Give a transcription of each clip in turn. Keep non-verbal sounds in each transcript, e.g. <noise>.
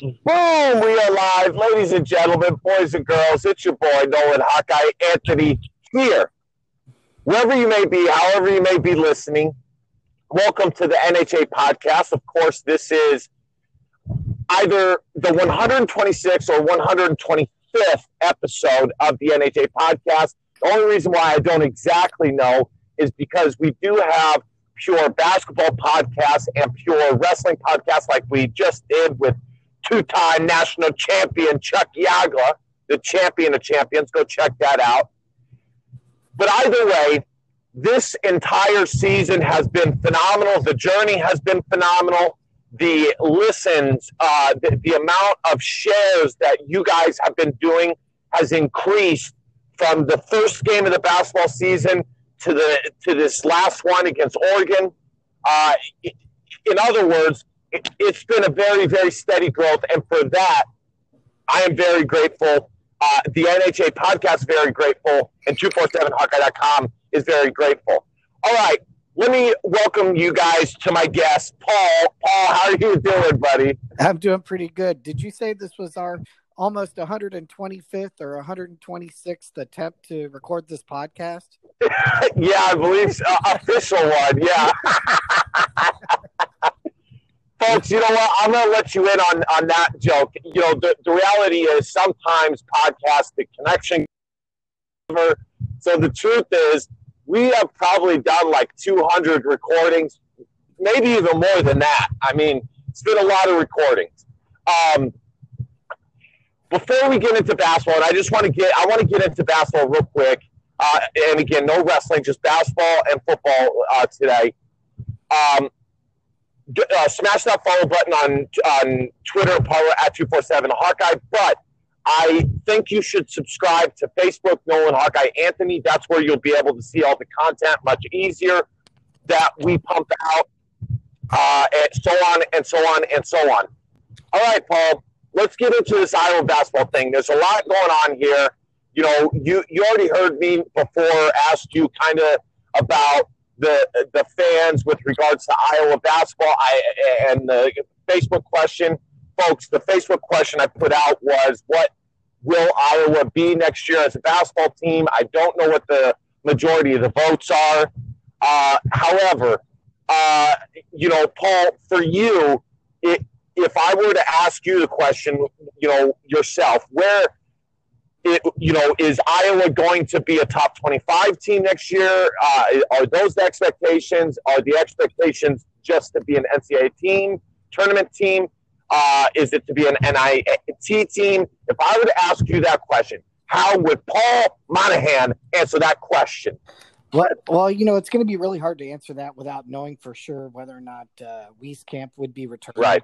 Boom! We are live, ladies and gentlemen, boys and girls. It's your boy Nolan Hawkeye Anthony here. Wherever you may be, however you may be listening, welcome to the NHA podcast. Of course, this is either the 126th or 125th episode of the NHA podcast. The only reason why I don't exactly know is because we do have pure basketball podcasts and pure wrestling podcasts like we just did with two-time national champion Chuck Yagla, the champion of champions. Go check that out. But either way, this entire season has been phenomenal. The journey has been phenomenal. The listens, uh, the, the amount of shares that you guys have been doing has increased from the first game of the basketball season to the to this last one against Oregon. Uh, in other words, it, has been a very very steady growth, and for that, I am very grateful. Uh, the NHA podcast is very grateful, and 247hawkeye.com is very grateful. All right, let me welcome you guys to my guest, Paul. Paul, how are you doing, buddy? I'm doing pretty good. Did you say this was our almost 125th or 126th attempt to record this podcast? <laughs> yeah, I believe so. Official one. Yeah. <laughs> Folks, you know what? I'm going to let you in on, on that joke. You know, the, the reality is sometimes podcast, the connection. So the truth is, we have probably done like 200 recordings, maybe even more than that. I mean, it's been a lot of recordings. Um, before we get into basketball, and I just want to get, I want to get into basketball real quick. Uh, and again, no wrestling, just basketball and football uh, today. Um, uh, smash that follow button on on Twitter, Power at two four seven Hawkeye. But I think you should subscribe to Facebook, Nolan Hawkeye Anthony. That's where you'll be able to see all the content much easier that we pump out, uh, and so on and so on and so on. All right, Paul. Let's get into this Iowa basketball thing. There's a lot going on here. You know, you you already heard me before asked you kind of about the the fans with regards to Iowa basketball. I and the Facebook question, folks. The Facebook question I put out was, "What will Iowa be next year as a basketball team?" I don't know what the majority of the votes are. Uh, however, uh, you know, Paul, for you, it, if I were to ask you the question, you know, yourself, where it, you know, is Iowa going to be a top 25 team next year? Uh, are those the expectations? Are the expectations just to be an NCAA team, tournament team? Uh, is it to be an NIT team? If I were to ask you that question, how would Paul Monahan answer that question? Well, well, you know, it's going to be really hard to answer that without knowing for sure whether or not uh, Wieskamp would be returned. Right.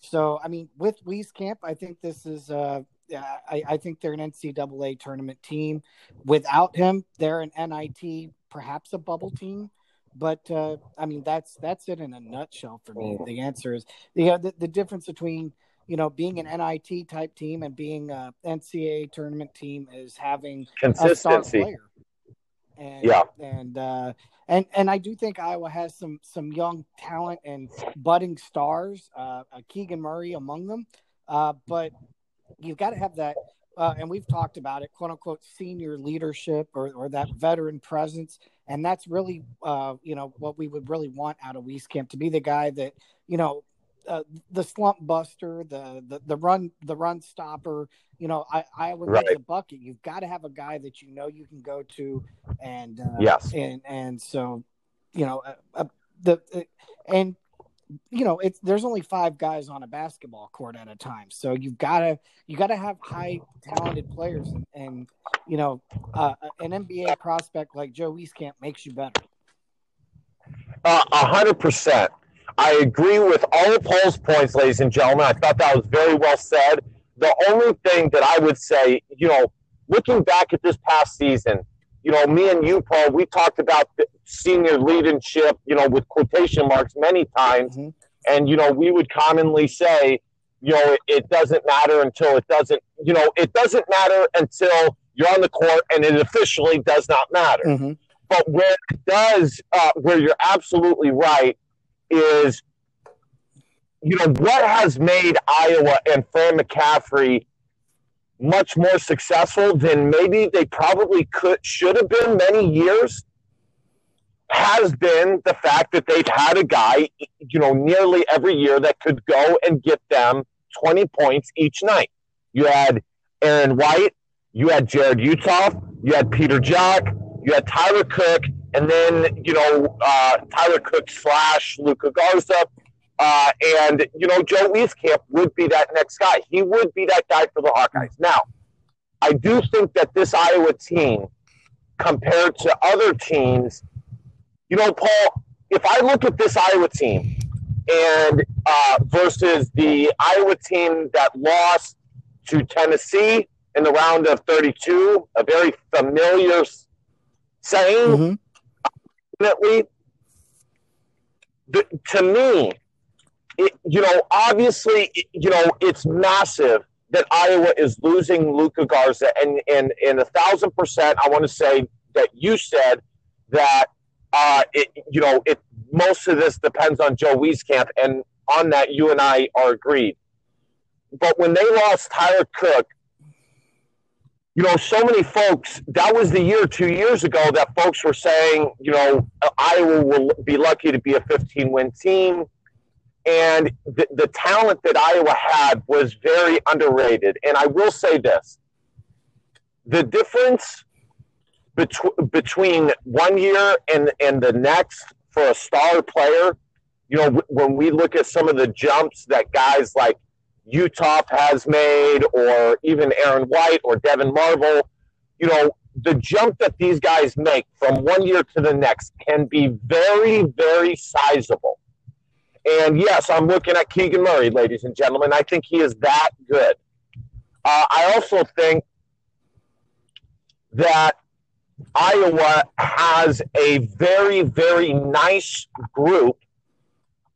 So, I mean, with Wieskamp, I think this is uh, I, I think they're an NCAA tournament team. Without him, they're an NIT, perhaps a bubble team. But uh, I mean, that's that's it in a nutshell for me. The answer is you know, the, the difference between you know being an NIT type team and being a NCAA tournament team is having a star player. And, yeah, and uh, and and I do think Iowa has some some young talent and budding stars, uh, Keegan Murray among them. Uh, but you've got to have that uh, and we've talked about it, quote unquote, senior leadership or, or that veteran presence. And that's really, uh, you know, what we would really want out of Wieskamp to be the guy that, you know, uh, the slump buster, the, the the run the run stopper. You know, I I would right. the bucket. You've got to have a guy that you know you can go to, and uh, yes, and and so, you know, uh, uh the and you know it's there's only five guys on a basketball court at a time. So you've got to you got to have high talented players and, and you know uh, an nba prospect like joe wieskamp makes you better. Uh, a hundred percent. I agree with all of paul's points ladies and gentlemen. I thought that was very well said. The only thing that i would say you know looking back at this past season you know, me and you, Paul, we talked about senior leadership, you know, with quotation marks many times. Mm-hmm. And, you know, we would commonly say, you know, it doesn't matter until it doesn't, you know, it doesn't matter until you're on the court and it officially does not matter. Mm-hmm. But where it does, uh, where you're absolutely right, is you know, what has made Iowa and Fran McCaffery much more successful than maybe they probably could should have been many years has been the fact that they've had a guy, you know, nearly every year that could go and get them 20 points each night. You had Aaron White, you had Jarrod Uthoff, you had Peter Jok you had Tyler Cook, and then, you know, uh, Tyler Cook slash Luka Garza. Uh, and, you know, Joe Wieskamp would be that next guy. He would be that guy for the Hawkeyes. Now, I do think that this Iowa team, compared to other teams, you know, Paul, if I look at this Iowa team and uh, versus the Iowa team that lost to Tennessee in the round of 32, a very familiar saying, mm-hmm. definitely, the, to me, it, you know, obviously, you know, it's massive that Iowa is losing Luka Garza, and and and a thousand percent, I want to say that you said that, uh, it, you know, it most of this depends on Joe Wieskamp, and on that, you and I are agreed. But when they lost Tyler Cook, you know, so many folks, that was the year two years ago that folks were saying, you know, Iowa will be lucky to be a 15 win team. And the, the talent that Iowa had was very underrated. And I will say this the difference betw- between one year and, and the next for a star player, you know, when we look at some of the jumps that guys like Uthoff has made, or even Aaron White or Devyn Marble, you know, the jump that these guys make from one year to the next can be very, very sizable. And yes, I'm looking at Keegan Murray, ladies and gentlemen. I think he is that good. Uh, I also think that Iowa has a very, very nice group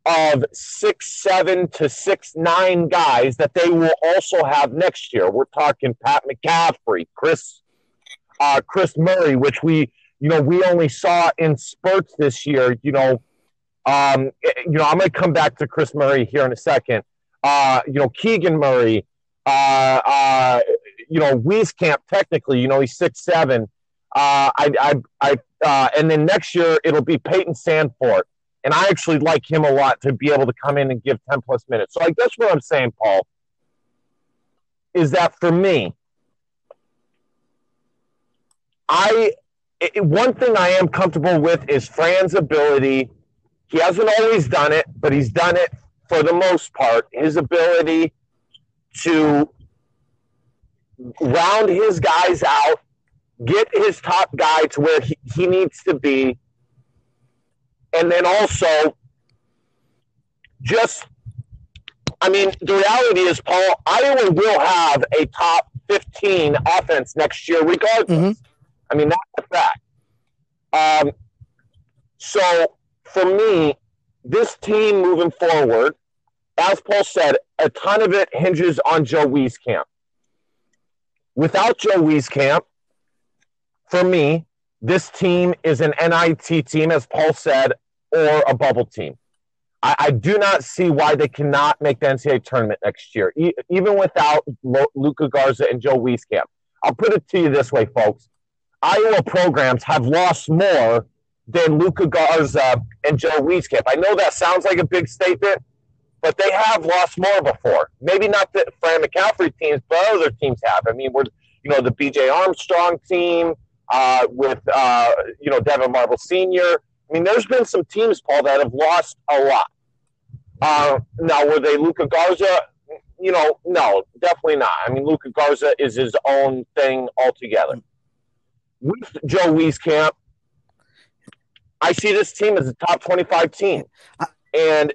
of six, seven to six, nine guys that they will also have next year. We're talking Pat McCaffery, Kris, uh, Kris Murray, which we, you know, we only saw in spurts this year. You know, um, you know, I'm going to come back to Kris Murray here in a second. Uh, you know, Keegan Murray, uh, uh, you know, Wieskamp, technically, you know, he's six seven. Uh, I, I, I, uh, and then next year it'll be Payton Sandfort. And I actually like him a lot to be able to come in and give 10 plus minutes. So I guess what I'm saying, Paul, is that for me, I it, one thing I am comfortable with is Fran's ability. He hasn't always done it, but he's done it for the most part. His ability to round his guys out, get his top guy to where he, he needs to be, and then also just I mean, the reality is, Paul, Iowa will have a top 15 offense next year, regardless. Mm-hmm. I mean, that's a fact. Um, so for me, this team moving forward, as Paul said, a ton of it hinges on Joe Wieskamp. Without Joe Wieskamp, for me, this team is an NIT team, as Paul said, or a bubble team. I, I do not see why they cannot make the NCAA tournament next year, e- even without Lo- Luka Garza and Joe Wieskamp. I'll put it to you this way, folks. Iowa programs have lost more than Luka Garza and Joe Wieskamp. I know that sounds like a big statement, but they have lost more before. Maybe not the Fran McCaffery teams, but other teams have. I mean, we're you know the B.J. Armstrong team uh, with uh, you know Devyn Marble Senior. I mean, there's been some teams, Paul, that have lost a lot. Uh, now, were they Luka Garza? You know, no, definitely not. I mean, Luka Garza is his own thing altogether. With Joe Wieskamp, I see this team as a top 25 team. And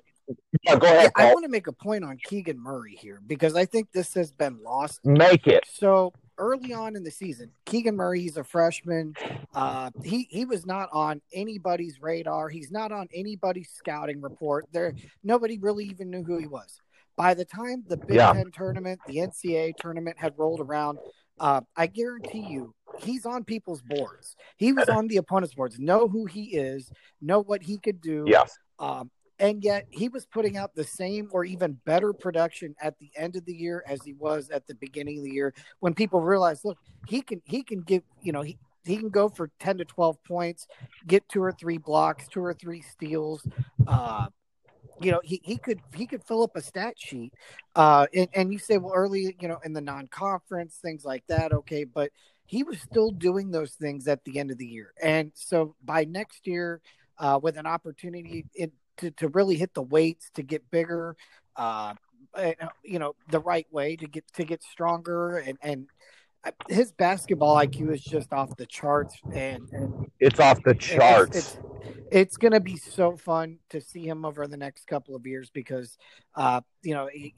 yeah, go ahead. Yeah, I want to make a point on Keegan Murray here because I think this has been lost. Make it. So early on in the season, Keegan Murray, he's a freshman. Uh, he he was not on anybody's radar. He's not on anybody's scouting report. There, nobody really even knew who he was. By the time the Big yeah. Ten tournament, the NCAA tournament had rolled around, uh, I guarantee you, he's on people's boards. He was on the opponent's boards. Know who he is. Know what he could do. Yes. Um, and yet he was putting out the same or even better production at the end of the year as he was at the beginning of the year when people realized look he can he can give you know he he can go for 10 to 12 points get two or three blocks two or three steals uh you know he, he could he could fill up a stat sheet uh and, and you say well early you know in the non-conference things like that okay but he was still doing those things at the end of the year and so by next year uh with an opportunity in, to, to really hit the weights to get bigger uh you know the right way to get to get stronger and and his basketball IQ is just off the charts, and, and it's off the charts. It's, it's, it's going to be so fun to see him over the next couple of years because, uh, you know, he,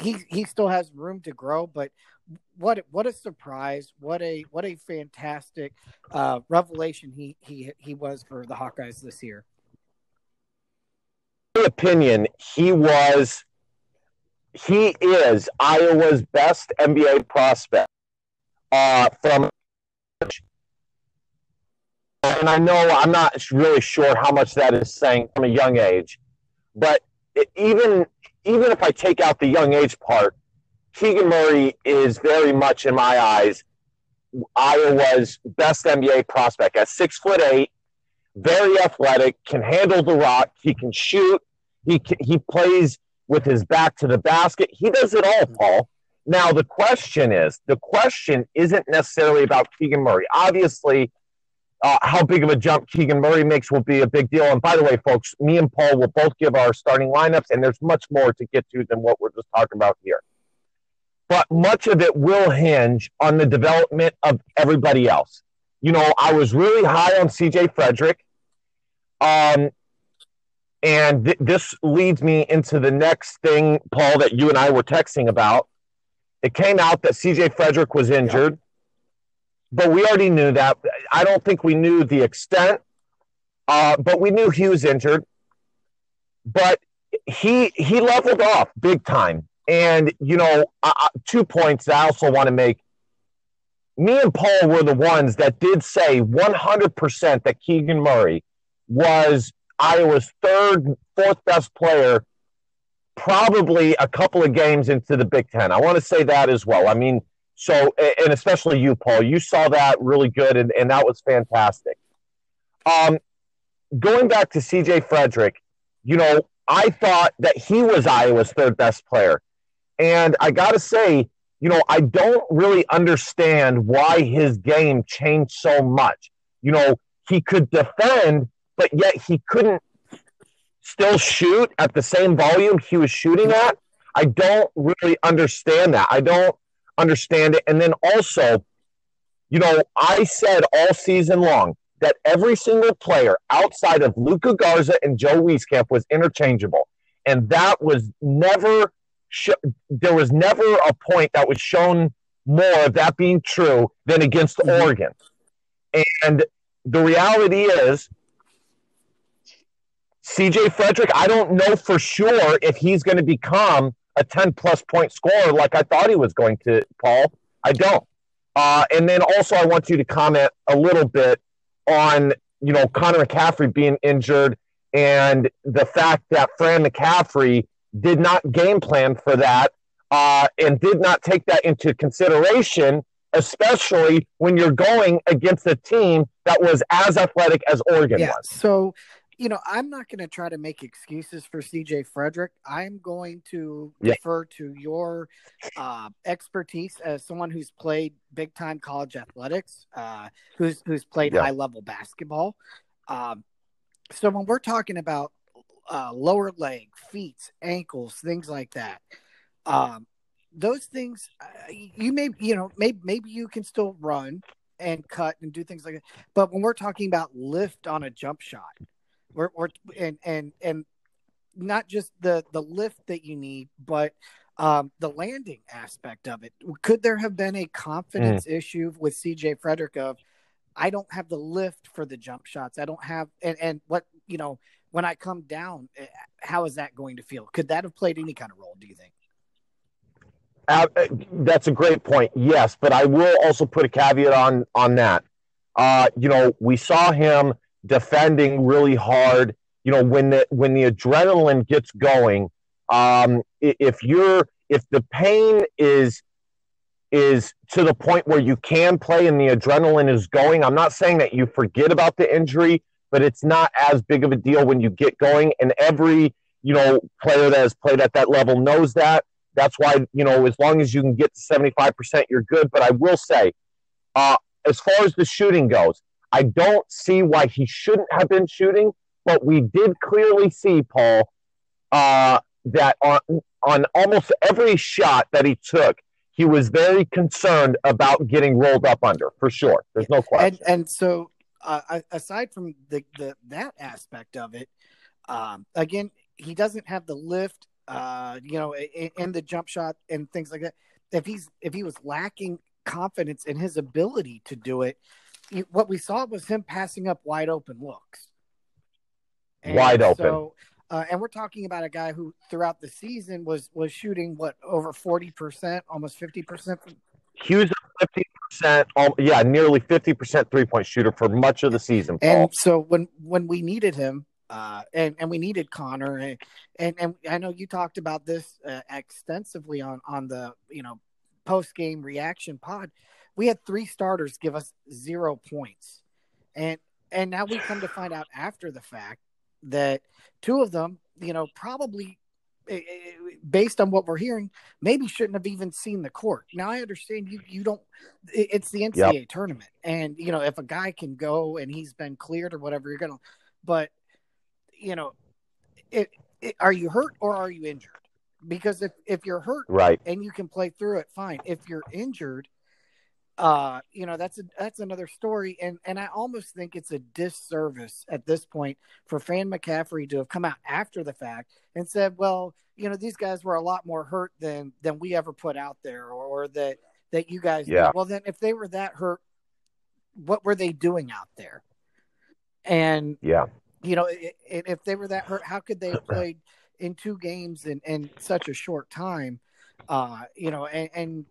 he he still has room to grow. But what what a surprise! What a what a fantastic uh, revelation he he he was for the Hawkeyes this year. In my opinion, he was he is Iowa's best NBA prospect uh, from and I know I'm not really sure how much that is saying from a young age, but it, even even if I take out the young age part, Keegan Murray is very much in my eyes Iowa's best NBA prospect. At six foot eight, very athletic, can handle the rock, he can shoot, he can, he plays with his back to the basket. He does it all, Paul. Now, the question is the question isn't necessarily about Keegan Murray. Obviously, uh, how big of a jump Keegan Murray makes will be a big deal. And by the way, folks, me and Paul will both give our starting lineups, and there's much more to get to than what we're just talking about here. But much of it will hinge on the development of everybody else. You know, I was really high on CJ Frederick. Um, and th- this leads me into the next thing, Paul, that you and I were texting about. It came out that CJ Frederick was injured, but we already knew that. I don't think we knew the extent, uh, but we knew he was injured. But he he leveled off big time. And you know, uh, two points I also want to make. Me and Paul were the ones that did say 100% that Keegan Murray was Iowa's third, fourth best player probably a couple of games into the Big Ten. I want to say that as well. I mean, so, and especially you, Paul, you saw that really good, and, and that was fantastic. Um, going back to CJ Frederick, you know, I thought that he was Iowa's third best player. And I got to say, you know, I don't really understand why his game changed so much. You know, he could defend, but yet he couldn't still shoot at the same volume he was shooting at. I don't really understand that. I don't understand it. And then also, you know, I said all season long that every single player outside of Luka Garza and Joe Wieskamp was interchangeable. And that was never, sh- there was never a point that was shown more of that being true than against mm-hmm. Oregon. And the reality is, CJ Frederick, I don't know for sure if he's going to become a 10 plus point scorer like I thought he was going to, Paul. I don't. Uh, and then also, I want you to comment a little bit on, you know, Connor McCaffery being injured and the fact that Fran McCaffery did not game plan for that uh, and did not take that into consideration, especially when you're going against a team that was as athletic as Oregon yeah, was. So you know, I'm not going to try to make excuses for CJ Frederick. I'm going to yeah. refer to your uh, expertise as someone who's played big time college athletics, uh, who's who's played yeah. high level basketball. Um, so when we're talking about uh, lower leg, feet, ankles, things like that, um, those things uh, you may you know maybe maybe you can still run and cut and do things like that. But when we're talking about lift on a jump shot we're, we're and and and not just the the lift that you need, but um, the landing aspect of it. Could there have been a confidence mm. issue with CJ Frederick of I don't have the lift for the jump shots. I don't have and and what you know when I come down, eh, how is that going to feel? Could that have played any kind of role? Do you think? Uh, that's a great point. Yes, but I will also put a caveat on on that. Uh, you know, we saw him defending really hard. you know, when the when the adrenaline gets going, um, if you're if the pain is is to the point where you can play and the adrenaline is going, I'm not saying that you forget about the injury, but it's not as big of a deal when you get going. And every you know player that has played at that level knows that. That's why you know as long as you can get to 75%, you're good. But I will say, uh, as far as the shooting goes, I don't see why he shouldn't have been shooting. But we did clearly see Paul uh, that on on almost every shot that he took, he was very concerned about getting rolled up under for sure. There's no question. And, and so, uh, aside from the, the that aspect of it, um, again, he doesn't have the lift, uh, you know, in the jump shot and things like that. If he's if he was lacking confidence in his ability to do it, what we saw was him passing up wide open looks. And wide open. So, uh, and we're talking about a guy who throughout the season was was shooting what over forty percent, almost fifty percent. He was fifty percent, yeah, nearly fifty percent three point shooter for much of the season. Paul. And so when when we needed him, uh, and and we needed Connor, and and, and I know you talked about this uh, extensively on on the you know post game reaction pod. We had three starters give us zero points, and and now we come to find out after the fact that two of them, you know, probably eh, eh, based on what we're hearing, maybe shouldn't have even seen the court. Now I understand you you don't. It's the NCAA yep. tournament, and you know if a guy can go and he's been cleared or whatever, you're gonna. But you know, it, it, are you hurt or are you injured? Because if if you're hurt, right, and you can play through it, fine. If you're injured, uh you know that's a that's another story and and i almost think it's a disservice at this point for Fran McCaffery to have come out after the fact and said well you know these guys were a lot more hurt than than we ever put out there or, or that that you guys yeah. Did. well then if they were that hurt what were they doing out there? And yeah. you know if they were that hurt how could they have <clears throat> played in two games in in such a short time? Uh you know and, and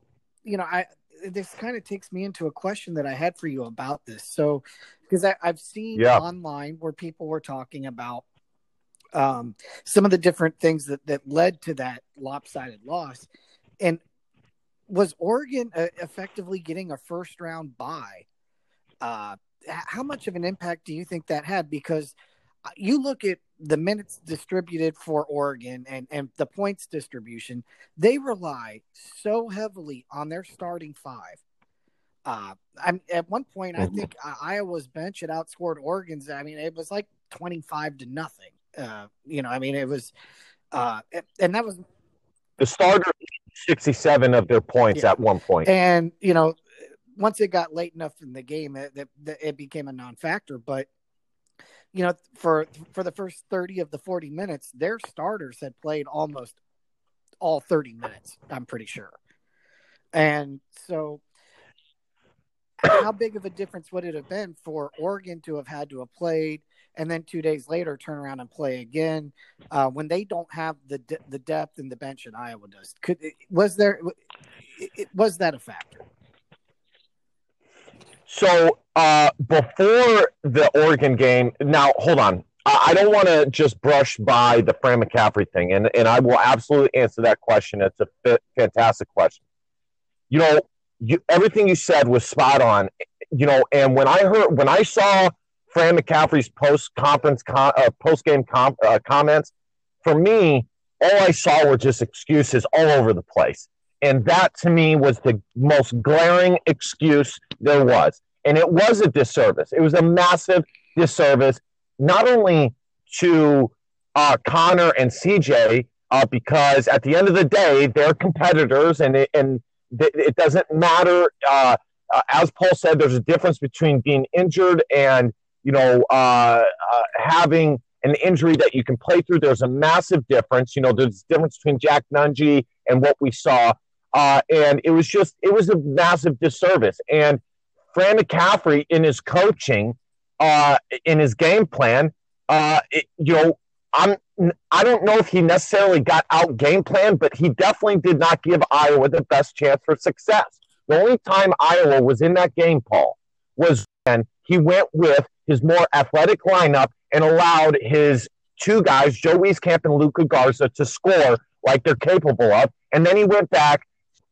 you know i this kind of takes me into a question that I had for you about this. So, because I've seen yeah. online where people were talking about um, some of the different things that that led to that lopsided loss, and was Oregon uh, effectively getting a first round bye? Uh, how much of an impact do you think that had? Because uh, you look at the minutes distributed for Oregon and, and the points distribution, they rely so heavily on their starting five. Uh, I'm at one point, I mm-hmm. think uh, Iowa's bench had outscored Oregon's. I mean, it was like 25 to nothing. Uh, you know, I mean, it was, uh, and that was the starter 67 of their points yeah. at one point. And, you know, once it got late enough in the game, it, it, it became a non factor. But you know, for for the first 30 of the 40 minutes, their starters had played almost all 30 minutes, I'm pretty sure. And so how big of a difference would it have been for Oregon to have had to have played and then two days later turn around and play again uh, when they don't have the de- the depth in the bench that Iowa does? Could was there was that a factor? So uh, before the Oregon game, now hold on. I, I don't want to just brush by the Fran McCaffery thing, and, and I will absolutely answer that question. It's a f- fantastic question. You know, you, everything you said was spot on. You know, and when I heard, when I saw Fran McCaffery's post conference, uh, post game com, uh, comments, for me, all I saw were just excuses all over the place. And that to me was the most glaring excuse there was. And it was a disservice. It was a massive disservice, not only to uh, Connor and CJ, uh, because at the end of the day, they're competitors and it, and it doesn't matter. Uh, uh, as Paul said, there's a difference between being injured and, you know, uh, uh, having an injury that you can play through. There's a massive difference. You know, there's a difference between Jack Nunge and what we saw. Uh, and it was just, it was a massive disservice. And Fran McCaffery in his coaching, uh, in his game plan, uh, it, you know, I'm I don't know if he necessarily got out game plan, but he definitely did not give Iowa the best chance for success. The only time Iowa was in that game, Paul, was when he went with his more athletic lineup and allowed his two guys, Joe Wieskamp and Luka Garza, to score like they're capable of. And then he went back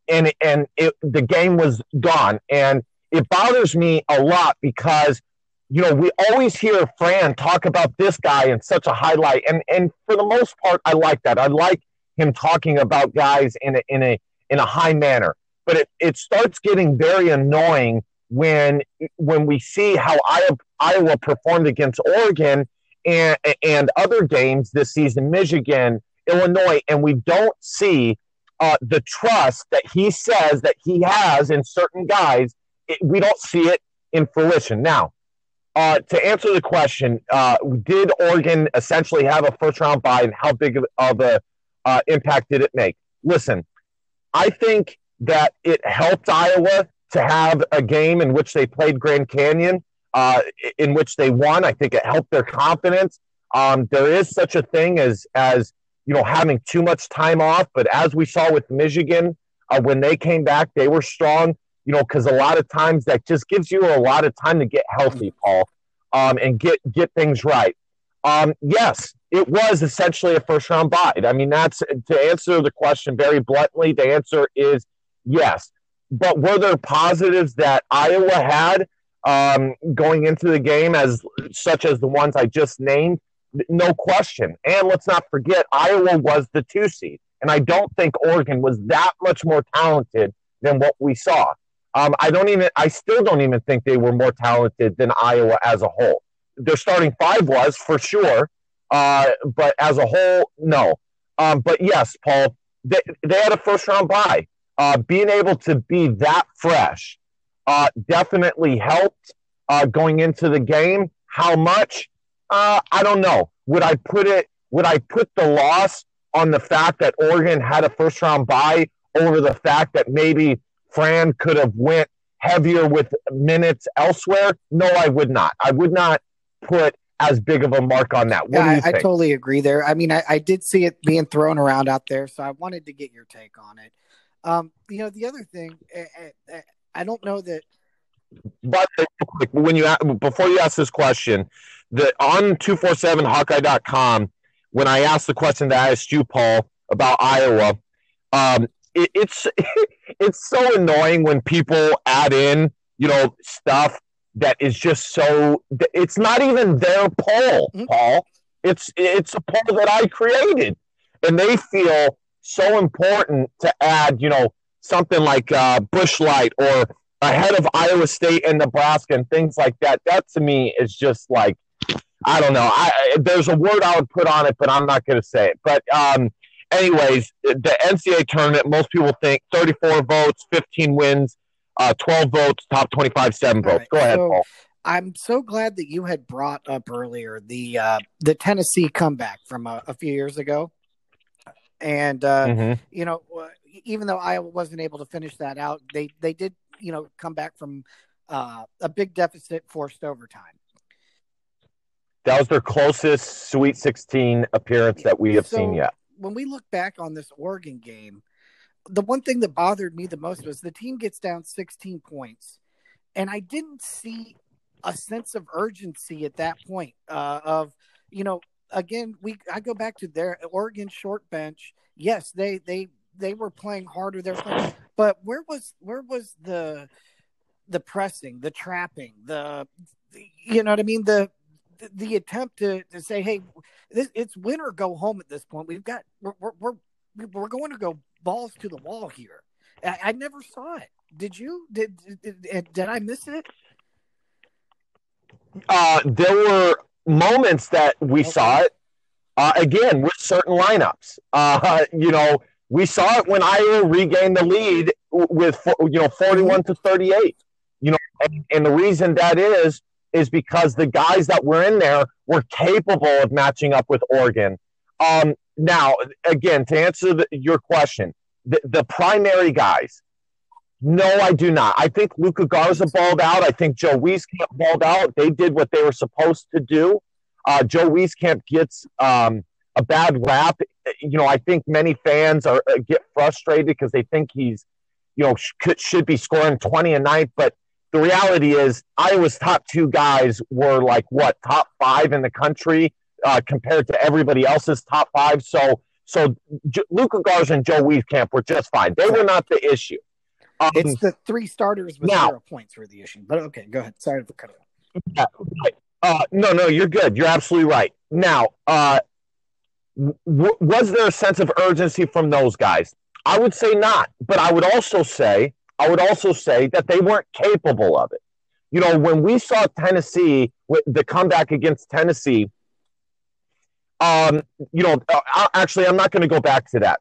and and it, the game was gone. And it bothers me a lot because you know we always hear Fran talk about this guy in such a highlight, and and for the most part, I like that. I like him talking about guys in a in a in a high manner. But it, it starts getting very annoying when when we see how Iowa, Iowa performed against Oregon and and other games this season, Michigan, Illinois, and we don't see uh, the trust that he says that he has in certain guys. It, we don't see it in fruition. Now, uh, to answer the question, uh, did Oregon essentially have a first round bye, and how big of, of a uh, impact did it make? Listen, I think that it helped Iowa to have a game in which they played Grand Canyon, uh, in which they won. I think it helped their confidence. Um, there is such a thing as as you know, having too much time off. But as we saw with Michigan, uh, when they came back, they were strong, you know, because a lot of times that just gives you a lot of time to get healthy, Paul, um, and get, get things right. Um, yes, it was essentially a first round bye. I mean, that's to answer the question very bluntly, the answer is yes. But were there positives that Iowa had um, going into the game, as such as the ones I just named? No question. And let's not forget, Iowa was the two seed. And I don't think Oregon was that much more talented than what we saw. Um, I don't even, I still don't even think they were more talented than Iowa as a whole. Their starting five was for sure, uh, but as a whole, no. Um, but yes, Paul, they, they had a first round bye. Uh, being able to be that fresh uh, definitely helped uh, going into the game. How much? Uh, I don't know. Would I put it? Would I put the loss on the fact that Oregon had a first round bye over the fact that maybe Fran could have went heavier with minutes elsewhere? No, I would not. I would not put as big of a mark on that. Yeah, I, I, totally agree there. I mean, I, I, did see it being thrown around out there, so I wanted to get your take on it. Um, you know, the other thing, I, eh, eh, eh, I don't know that. But when you before you ask this question, the on 247hawkeye.com when I asked the question that I asked you, Paul, about Iowa, um, it, it's <laughs> it's so annoying when people add in, you know, stuff that is just so. It's not even their poll, mm-hmm. Paul. It's it's a poll that I created, and they feel so important to add, you know, something like uh, Busch Light or ahead of Iowa State and Nebraska and things like that. That to me is just like I don't know. I, there's a word I would put on it, but I'm not going to say it. But um, anyways, the NCAA tournament, most people think 34 votes, 15 wins, uh, 12 votes, top 25, seven votes. Right. Go ahead, so, Paul. I'm so glad that you had brought up earlier the uh, the Tennessee comeback from a, a few years ago, and uh, mm-hmm. you know, even though Iowa wasn't able to finish that out, they they did you know come back from uh, a big deficit, forced overtime. That was their closest Sweet 16 appearance that we have so, seen yet. When we look back on this Oregon game, the one thing that bothered me the most was the team gets down 16 points, and I didn't see a sense of urgency at that point. Uh, of you know, again, we I go back to their Oregon short bench. Yes, they they they were playing harder. They're playing, but where was where was the the pressing, the trapping, the you know what I mean? The the, attempt to, to say, hey, this, it's win or go home at this point. We've got we're we're we're going to go balls to the wall here. I, I never saw it. Did you? Did, did did I miss it? Uh, there were moments that we okay. saw it. Uh, again, with certain lineups. Uh, you know, we saw it when Iowa regained the lead with you know forty-one to thirty-eight. You know, and, and the reason that is is because the guys that were in there were capable of matching up with Oregon. Um, now, again, to answer the, your question, the, the, primary guys, no, I do not. I think Luka Garza balled out. I think Joe Wieskamp balled out. They did what they were supposed to do. Uh, Joe Wieskamp gets um, a bad rap. You know, I think many fans are uh, get frustrated because they think he's, you know, sh- should be scoring 20 a night, but the reality is Iowa's top two guys were like what top five in the country uh, compared to everybody else's top five. So so J- Luka Garza and Joe Wieskamp were just fine. They were not the issue. Um, it's the three starters with now, zero points for the issue. But okay, go ahead. Sorry for cutting. Yeah, right. uh, no, no, you're good. You're absolutely right. Now, uh, w- was there a sense of urgency from those guys? I would say not, but I would also say I would also say that they weren't capable of it. You know, when we saw Tennessee, the comeback against Tennessee, um, you know, uh, actually, I'm not going to go back to that.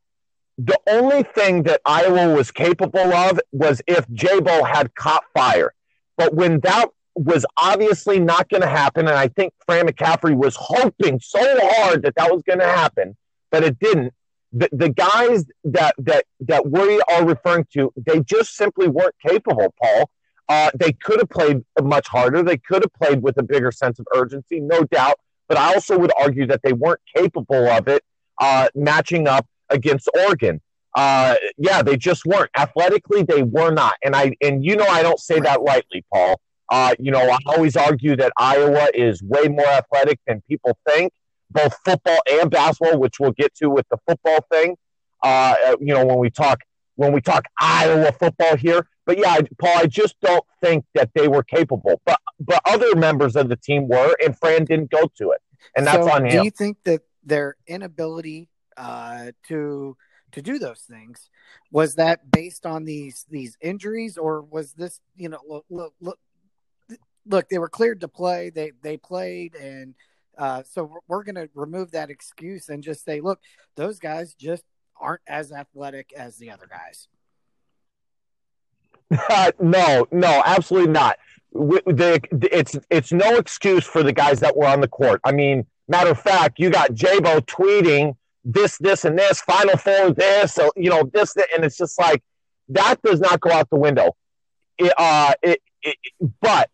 The only thing that Iowa was capable of was if Jabo had caught fire. But when that was obviously not going to happen, and I think Fran McCaffery was hoping so hard that that was going to happen, but it didn't. The, the guys that that that we are referring to, they just simply weren't capable, Paul. Uh, they could have played much harder. They could have played with a bigger sense of urgency, no doubt. But I also would argue that they weren't capable of it uh, matching up against Oregon. Uh, yeah, they just weren't athletically. They were not, and I and you know I don't say that lightly, Paul. Uh, you know I always argue that Iowa is way more athletic than people think, both football and basketball, which we'll get to with the football thing. Uh, you know when we talk when we talk Iowa football here, but yeah, Paul, I just don't think that they were capable. But but other members of the team were, and Fran didn't go to it, and that's so on him. Do you think that their inability uh, to to do those things. Was that based on these these injuries, or was this you know look look look, look they were cleared to play, they they played, and uh, so we're going to remove that excuse and just say, look, those guys just aren't as athletic as the other guys. <laughs> no, no, absolutely not. it's it's no excuse for the guys that were on the court. I mean, matter of fact, you got Jabo tweeting this, this, and this, Final Four, this, so, you know, this, this, and it's just like that does not go out the window. It, uh, it, it, but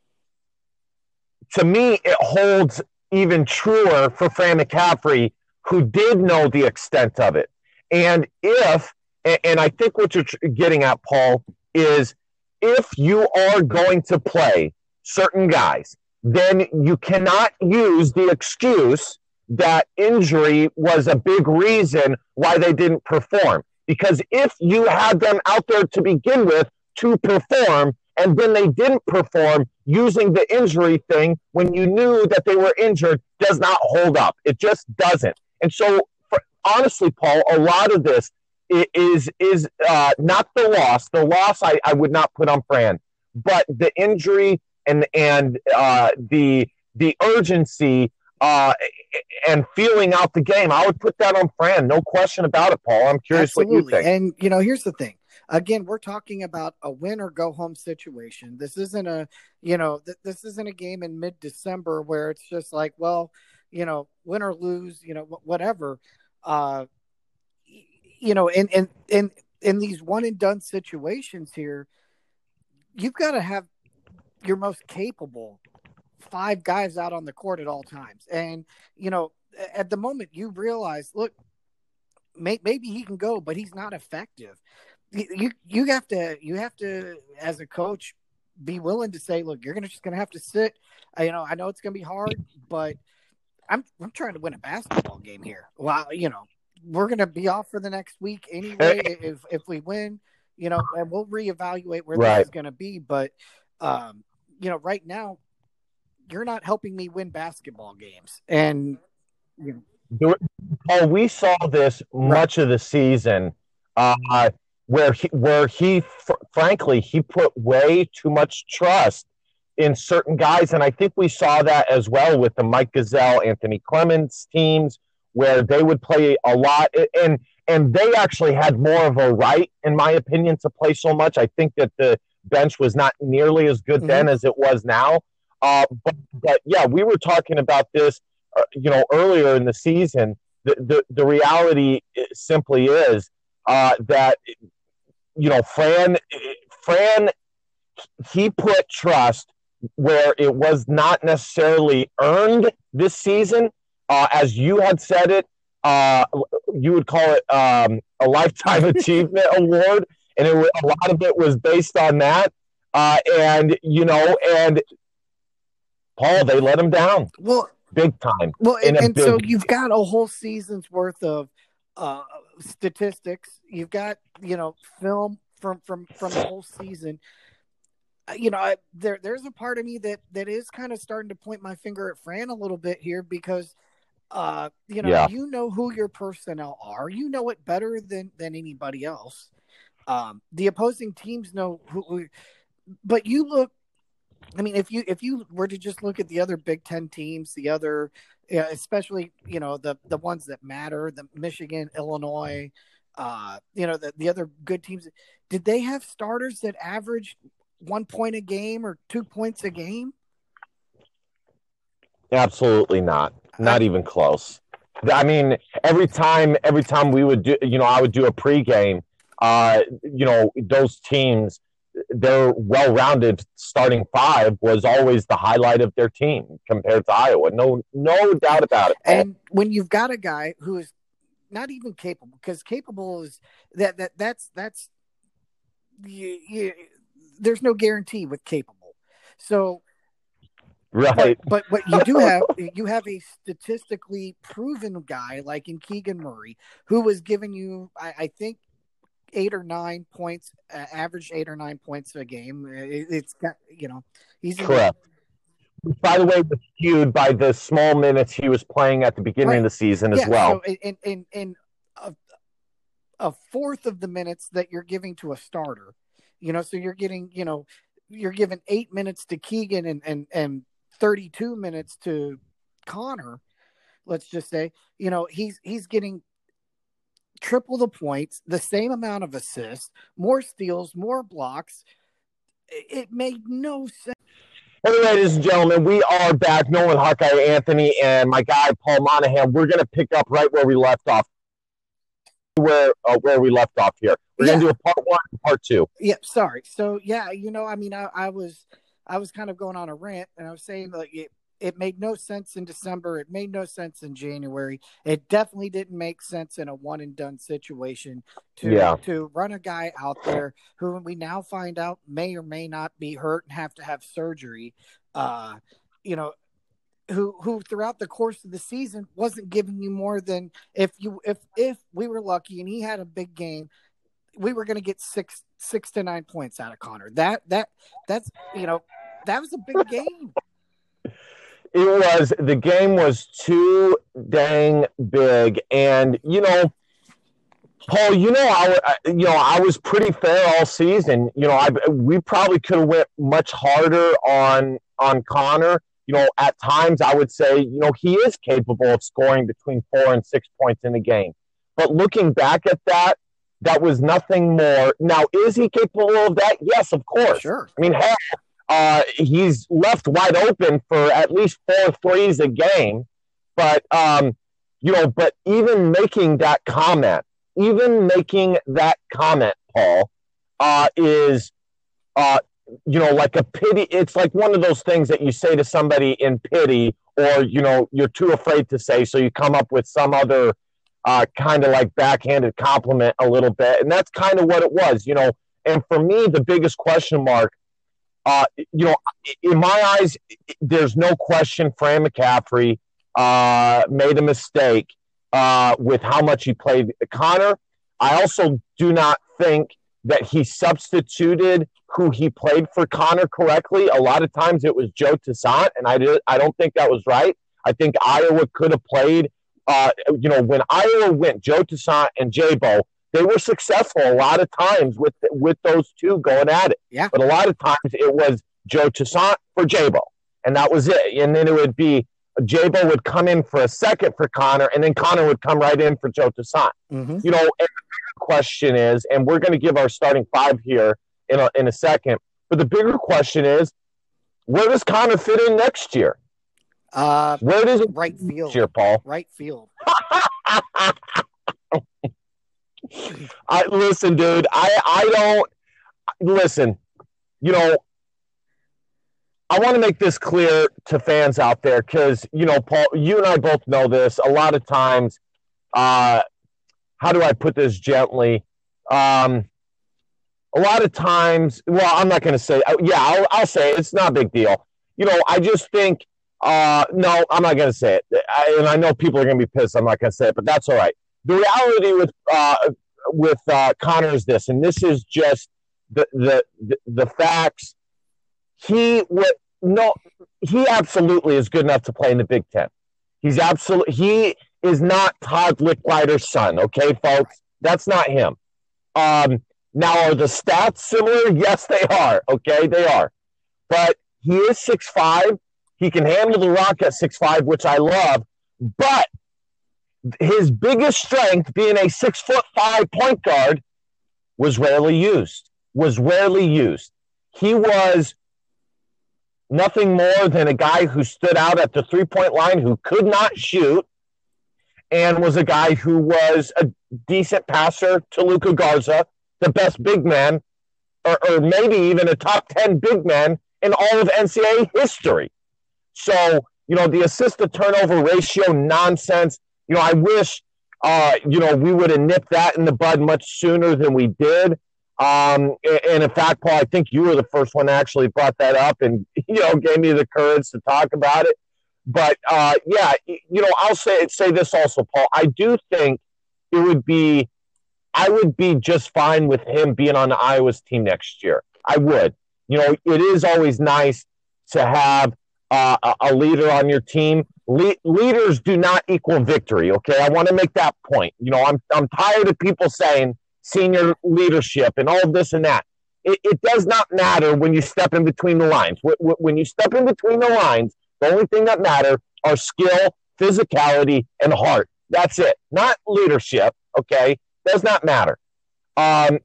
to me, it holds even truer for Fran McCaffery, who did know the extent of it. And if, and I think what you're getting at, Paul, is if you are going to play certain guys, then you cannot use the excuse that injury was a big reason why they didn't perform. Because if you had them out there to begin with to perform, and then they didn't perform using the injury thing when you knew that they were injured does not hold up. It just doesn't. And so, for, honestly, Paul, a lot of this is is uh, not the loss. The loss I, I would not put on Fran, but the injury and and uh, the the urgency uh, and feeling out the game. I would put that on Fran, no question about it, Paul. I'm curious Absolutely. what you think. And you know, here's the thing. Again, we're talking about a win or go home situation. This isn't a, you know, th- this isn't a game in mid December where it's just like, well, you know, win or lose, you know, whatever. Uh, you know, in in in in these one and done situations here, you've got to have your most capable five guys out on the court at all times. And, you know, at the moment you realize, look, may, maybe he can go, but he's not effective. You, you have to, you have to, as a coach, be willing to say, look, you're gonna just gonna have to sit. You know, I know it's gonna be hard, but I'm I'm trying to win a basketball game here. Well, you know, we're gonna be off for the next week anyway. <laughs> if if we win, you know, and we'll reevaluate where right. this is gonna be. But um, you know, right now you're not helping me win basketball games. And you know. oh, we saw this much right. of the season, uh, where he, where he, fr- frankly, he put way too much trust in certain guys, and I think we saw that as well with the Mike Gesell, Anthony Clemmons teams, where they would play a lot, and and they actually had more of a right, in my opinion, to play so much. I think that the bench was not nearly as good mm-hmm. then as it was now. Uh, but, but yeah, we were talking about this, uh, you know, earlier in the season. The the, the reality simply is uh, that you know Fran Fran he put trust where it was not necessarily earned this season, uh, as you had said it. Uh, you would call it um, a lifetime <laughs> achievement award, and it, a lot of it was based on that. Uh, and you know, and Paul, they let him down. Well, big time. Well, and, and so you've got a whole season's worth of uh, statistics. You've got you know film from from from the whole season. Uh, you know, I, there there's a part of me that that is kind of starting to point my finger at Fran a little bit here because uh you know yeah. you know who your personnel are you know it better than than anybody else um the opposing teams know who, who but you look I mean, if you if you were to just look at the other Big Ten teams, the other, especially you know the the ones that matter, the Michigan, Illinois, uh, you know the the other good teams, did they have starters that averaged one point a game or two points a game? Absolutely not. Not even close. I mean, every time, every time we would do, you know, I would do a pregame. Uh, you know, those teams, their well-rounded starting five was always the highlight of their team compared to Iowa. No, no doubt about it. And when you've got a guy who is not even capable, because capable is that that that's that's you, you, there's no guarantee with capable. So Right. But, but but you do have you have a statistically proven guy like in Keegan Murray who was giving you I, I think eight or nine points, uh, average eight or nine points a game. It, has got you know he's correct. By the way, was skewed by the small minutes he was playing at the beginning right. of the season yeah, as well. So in in in a, a fourth of the minutes that you're giving to a starter, you know, so you're getting you know you're giving eight minutes to Keegan and and and 32 minutes to Connor, let's just say, you know, he's he's getting triple the points, the same amount of assists, more steals, more blocks. It made no sense. Hey, ladies and gentlemen, we are back. Nolan Hawkeye Anthony and my guy Paul Monahan. We're going to pick up right where we left off. Where uh, where we left off here. We're yeah. going to do a part one, part two. Yeah, sorry. So yeah, you know, I mean, I, I was I was kind of going on a rant and I was saying like it, it made no sense in December. It made no sense in January. It definitely didn't make sense in a one and done situation to yeah. to run a guy out there who we now find out may or may not be hurt and have to have surgery. Uh, you know, who who throughout the course of the season wasn't giving you more than if you if if we were lucky and he had a big game, we were going to get six six to nine points out of Connor. That that that's you know that was a big game. It was the game was too dang big, and you know, Paul, you know, I you know I was pretty fair all season. You know, I we probably could have went much harder on on Connor. You know, at times I would say, you know, he is capable of scoring between four and six points in a game. But looking back at that, that was nothing more. Now, is he capable of that? Yes, of course. Sure. I mean, hell, uh, he's left wide open for at least four threes a game. But, um, you know, but even making that comment, even making that comment, Paul, uh, is, uh, you know, like a pity. It's like one of those things that you say to somebody in pity, or, you know, you're too afraid to say. So you come up with some other uh, kind of like backhanded compliment a little bit. And that's kind of what it was, you know. And for me, the biggest question mark uh, you know, in my eyes, there's no question Fran McCaffery uh, made a mistake uh, with how much he played Connor. I also do not think that he substituted who he played for Connor correctly. A lot of times it was Joe Toussaint, and I, did, I don't think that was right. I think Iowa could have played, uh, you know, when Iowa went Joe Toussaint and Jabo, they were successful a lot of times with with those two going at it. Yeah. But a lot of times it was Joe Toussaint for Jabo, and that was it. And then it would be Jabo would come in for a second for Connor, and then Connor would come right in for Joe Toussaint. Mm-hmm. You know, and the bigger question is, and we're going to give our starting five here in a, in a second, but the bigger question is, where does Connor fit in next year? Uh, where does it right field here, Paul? Right field. <laughs> <laughs> I listen, dude. I I don't listen. You know, I want to make this clear to fans out there because you know, Paul, you and I both know this. A lot of times, uh, how do I put this gently? Um, a lot of times, well, I'm not going to say. Uh, yeah, I'll, I'll say it. it's not a big deal. You know, I just think Uh, no, I'm not going to say it. I, and I know people are going to be pissed. I'm not going to say it, but that's all right. The reality with uh, with uh, Connor is this, and this is just the the the, facts. He what no, he absolutely is good enough to play in the Big Ten. He's absolutely he is not Todd Lickliter's son. Okay, folks, that's not him. Um, now are the stats similar? Yes, they are. Okay, they are. But he is six five. He can handle the rock at six five, which I love. But his biggest strength, being a six foot five point guard, was rarely used. Was rarely used. He was nothing more than a guy who stood out at the three point line, who could not shoot, and was a guy who was a decent passer to Luka Garza, the best big man, or, or maybe even a top 10 big man in all of NCAA history. So, you know, the assist to turnover ratio nonsense. You know, I wish, uh, you know, we would have nipped that in the bud much sooner than we did. Um, and in fact, Paul, I think you were the first one actually brought that up and, <laughs> you know, gave me the courage to talk about it. But uh, yeah, you know, I'll say say this also, Paul. I do think it would be, I would be just fine with him being on the Iowa's team next year. I would. You know, it is always nice to have uh, a leader on your team. Le- leaders do not equal victory. Okay, I want to make that point. You know, I'm I'm tired of people saying senior leadership and all this and that. It, it does not matter when you step in between the lines. When you step in between the lines, the only thing that matter are skill, physicality, and heart. That's it. Not leadership. Okay, does not matter. Um,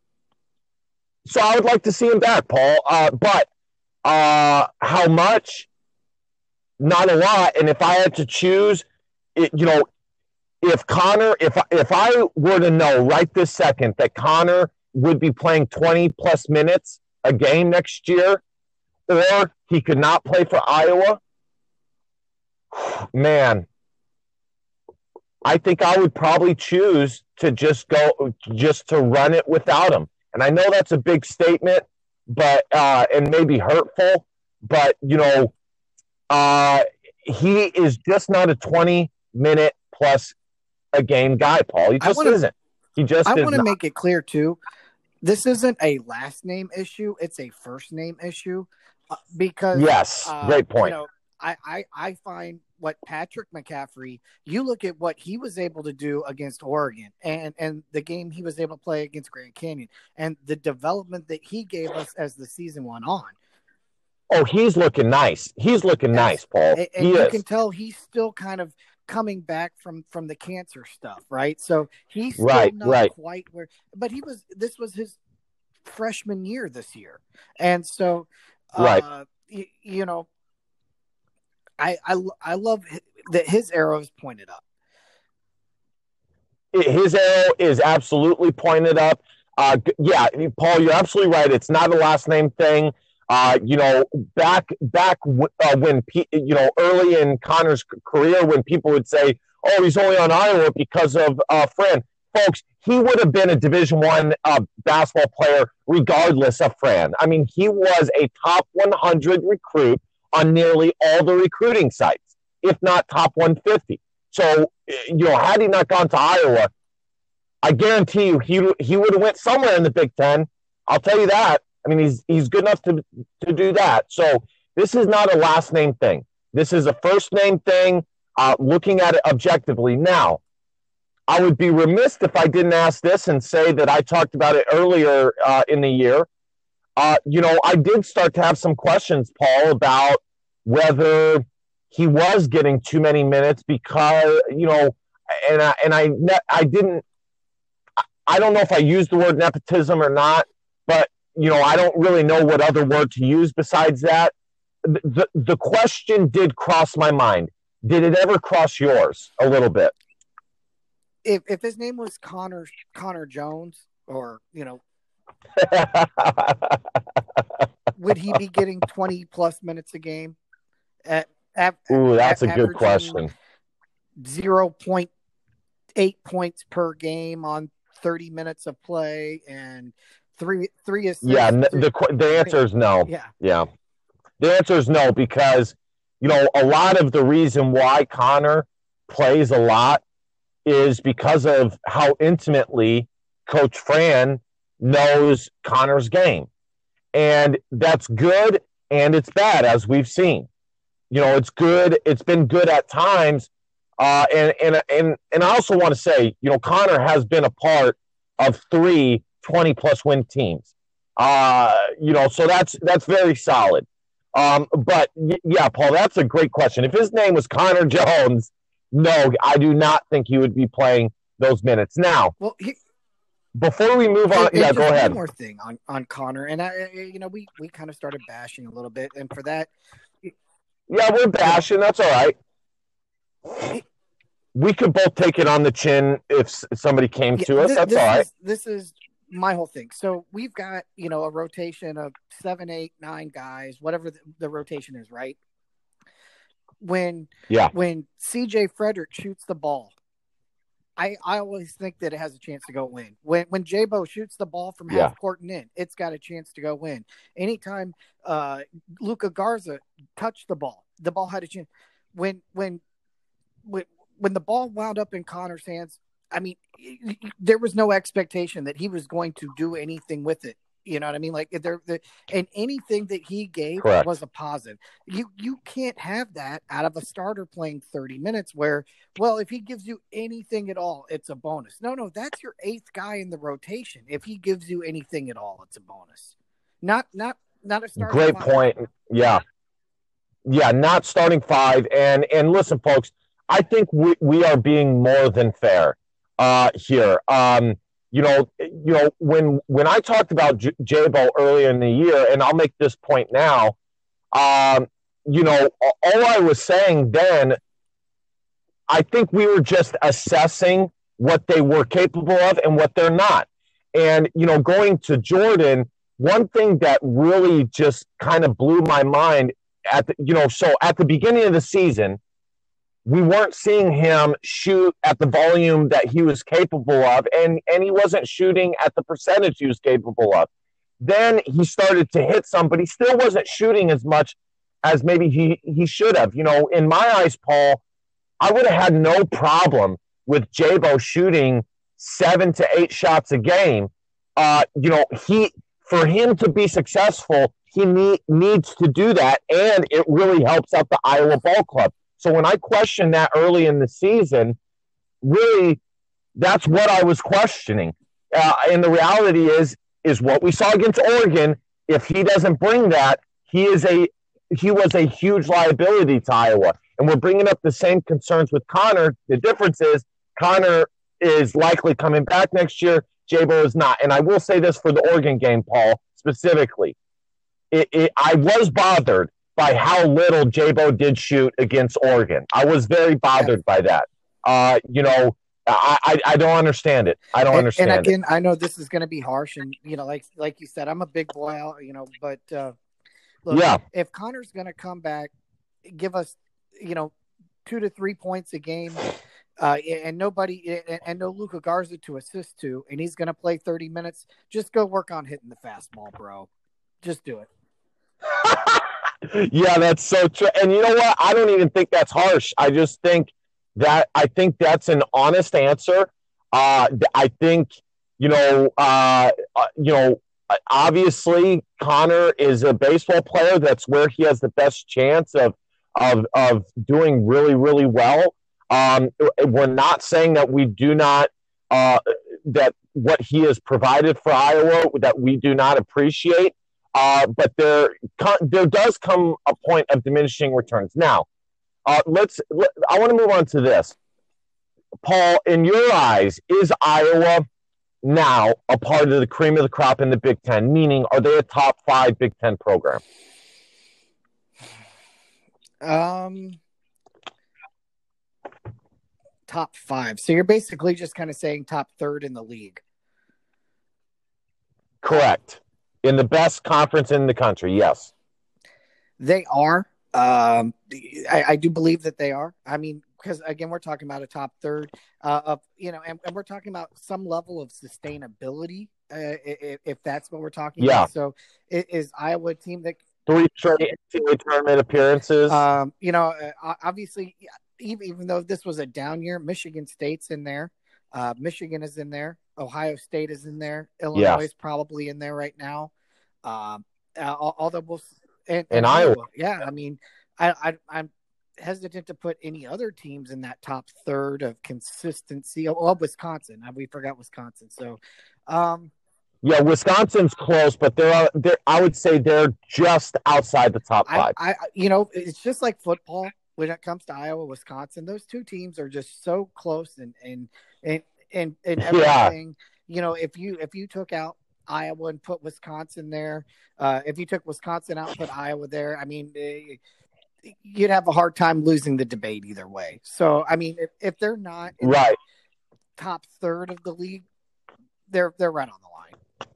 so I would like to see him back, Paul. Uh, but uh, how much? Not a lot. And if I had to choose, it, you know, if Connor, if if I were to know right this second that Connor would be playing twenty plus minutes a game next year, or he could not play for Iowa, <sighs> man, I think I would probably choose to just go, just to run it without him. And I know that's a big statement, but uh, and maybe hurtful, but you know, uh, he is just not a twenty minute plus a game guy, Paul. He just wanna, isn't. He just. I want to make it clear too. This isn't a last name issue; it's a first name issue. Uh, because yes, uh, great point. You know, I, I, I find what Patrick McCaffery, you look at what he was able to do against Oregon and, and the game he was able to play against Grand Canyon and the development that he gave us as the season went on. Oh, he's looking nice. He's looking yes. nice, Paul. And, and you is. can tell he's still kind of coming back from from the cancer stuff, right? So he's still right, not right. quite where but he was this was his freshman year this year. And so uh, right. you, you know, I I, I love that his arrow is pointed up. His arrow is absolutely pointed up. Uh, yeah, Paul, you're absolutely right. It's not a last name thing. Uh, you know, back back uh, when you know early in Connor's career, when people would say, "Oh, he's only on Iowa because of uh, Fran," folks, he would have been a Division One uh, basketball player regardless of Fran. I mean, he was a top 100 recruit on nearly all the recruiting sites, if not top 150. So, you know, had he not gone to Iowa, I guarantee you he he would have went somewhere in the Big Ten. I'll tell you that. I mean, he's he's good enough to to do that. So this is not a last name thing. This is a first name thing. Uh, looking at it objectively now, I would be remiss if I didn't ask this and say that I talked about it earlier uh, in the year. Uh, you know, I did start to have some questions, Paul, about whether he was getting too many minutes because, you know, and I, and I, I didn't, I don't know if I used the word nepotism or not, but, you know, I don't really know what other word to use besides that. The, the question did cross my mind. Did it ever cross yours a little bit? If, if his name was Connor Connor Jones, or you know, <laughs> would he be getting 20 plus minutes a game? At, at, Ooh, that's a good question. 0.8 points per game on 30 minutes of play and three three assists. Yeah, the the answer is no. Yeah. Yeah. The answer is no because you know, a lot of the reason why Connor plays a lot is because of how intimately Coach Fran knows Connor's game. And that's good and it's bad, as we've seen. You know, it's good. It's been good at times. Uh, and, and, and, and I also want to say, you know, Connor has been a part of three 20 plus win teams. Uh, you know, so that's, that's very solid. Um, but yeah, Paul, that's a great question. If his name was Connor <laughs> Jones, no, I do not think he would be playing those minutes. Now, well, he, before we move on, yeah, go ahead. One more thing on, on Connor, and I, you know, we we kind of started bashing a little bit, and for that, yeah, we're bashing. That's all right. We could both take it on the chin if somebody came yeah, to us. This, that's this all right. Is, this is my whole thing. So we've got you know a rotation of seven, eight, nine guys, whatever the, the rotation is, right? When yeah, when CJ Frederick shoots the ball, I, I always think that it has a chance to go in. When when Jabo shoots the ball from half yeah. court and in, it's got a chance to go in. Anytime uh, Luka Garza touched the ball, the ball had a chance. When when when when the ball wound up in Connor's hands, I mean, there was no expectation that he was going to do anything with it. You know what I mean? Like there, the, and anything that he gave Correct. was a positive. You you can't have that out of a starter playing thirty minutes. Where well, if he gives you anything at all, it's a bonus. No, no, that's your eighth guy in the rotation. If he gives you anything at all, it's a bonus. Not not not a starter. Great point. Yeah, yeah, not starting five. And and listen, folks, I think we we are being more than fair uh, here. Um, you know, you know when when I talked about J- Jabo earlier in the year, and I'll make this point now. Um, you know, all I was saying then, I think we were just assessing what they were capable of and what they're not. And you know, going to Jordan, one thing that really just kind of blew my mind at the, you know, so at the beginning of the season, we weren't seeing him shoot at the volume that he was capable of, and, and he wasn't shooting at the percentage he was capable of. Then he started to hit some, but he still wasn't shooting as much as maybe he, he should have. You know, in my eyes, Paul, I would have had no problem with Jabo shooting seven to eight shots a game. Uh, you know, he for him to be successful, he need, needs to do that, and it really helps out the Iowa Ball Club. So when I questioned that early in the season, really, that's what I was questioning. Uh, and the reality is, is what we saw against Oregon. If he doesn't bring that, he is a he was a huge liability to Iowa. And we're bringing up the same concerns with Connor. The difference is Connor is likely coming back next year. Jabo is not. And I will say this for the Oregon game, Paul, specifically. It, it, I was bothered by how little Jabo did shoot against Oregon. I was very bothered by that. Uh, you know, I, I, I don't understand it. I don't and, understand. And again, it. I know this is going to be harsh, and you know, like like you said, I'm a big boy, you know, but uh, look, yeah, if Connor's going to come back, give us, you know, two to three points a game. Uh, and nobody and, and no Luka Garza to assist to, and he's going to play 30 minutes. Just go work on hitting the fastball, bro. Just do it. <laughs> yeah, that's so true. And you know what? I don't even think that's harsh. I just think that I think that's an honest answer. Uh, I think you know, uh, uh, you know, obviously Connor is a baseball player. That's where he has the best chance of of of doing really really well. Um, we're not saying that we do not uh, that what he has provided for Iowa that we do not appreciate. Uh, but there, there does come a point of diminishing returns. Now, uh, let's. Let, I want to move on to this, Paul. In your eyes, is Iowa now a part of the cream of the crop in the Big Ten? Meaning, are they a top five Big Ten program? Um, top five. So you're basically just kind of saying top third in the league. Correct in the best conference in the country. Yes, they are. Um, I, I do believe that they are. I mean, because again, we're talking about a top third uh, of you know, and, and, we're talking about some level of sustainability, uh, if, if, that's what we're talking yeah. about. So, is Iowa a team that Three straight NCAA tournament appearances. Um, you know, uh, obviously, even, even though this was a down year, Michigan State's in there. Uh, Michigan is in there. Ohio State is in there. Illinois is probably in there right now. Um, uh, al- although we'll and, And Iowa. yeah. I mean, I, I I'm hesitant to put any other teams in that top third of consistency. Oh, well, Wisconsin. Uh, We forgot Wisconsin. So, um, yeah, Wisconsin's close, but they're, they're I would say they're just outside the top I, five. I, you know, it's just like football when it comes to Iowa, Wisconsin. Those two teams are just so close, and and and and, and <laughs> Yeah. everything. You know, if you if you took out Iowa and put Wisconsin there, uh, if you took Wisconsin out and put Iowa there, I mean, eh, you'd have a hard time losing the debate either way. So, I mean, if, if they're not in the right. top third of the league, they're they're right on the line.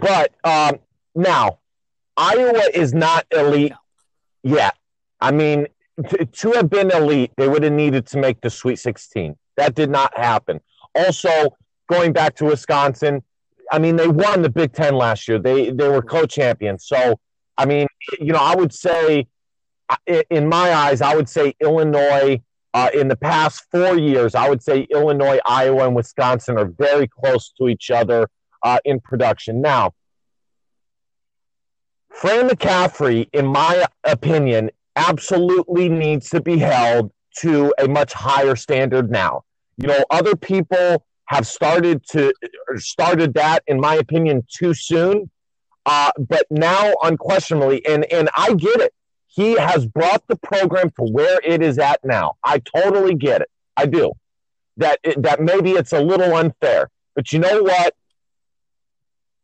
But um, now, Iowa is not elite yet. I mean, to, to have been elite, they would have needed to make the Sweet 16. That did not happen. Also, going back to Wisconsin, I mean, they won the Big Ten last year. They they were co-champions. So, I mean, you know, I would say, in my eyes, I would say Illinois. Uh, in the past four years, I would say Illinois, Iowa, and Wisconsin are very close to each other uh, in production. Now, Fran McCaffery, in my opinion, absolutely needs to be held to a much higher standard now. You know, other people have started to started that, in my opinion, too soon. Uh, but now, unquestionably, and and I get it. He has brought the program to where it is at now. I totally get it. I do. That that maybe it's a little unfair, but you know what?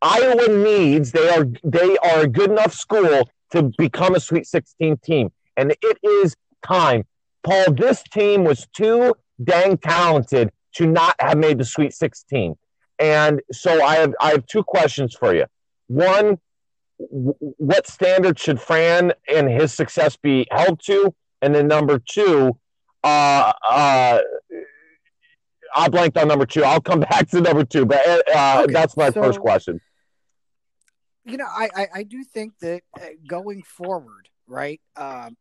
Iowa needs they are they are a good enough school to become a Sweet 16 team, and it is time. Paul, this team was too dang talented to not have made the Sweet 16, and so I have I have two questions for you. One, what standard should Fran and his success be held to? And then number two, uh, uh, I blanked on number two. I'll come <laughs> back to number two, but uh, Okay, that's my so- first question. you know, I, I, I do think that uh, going forward, right? Um,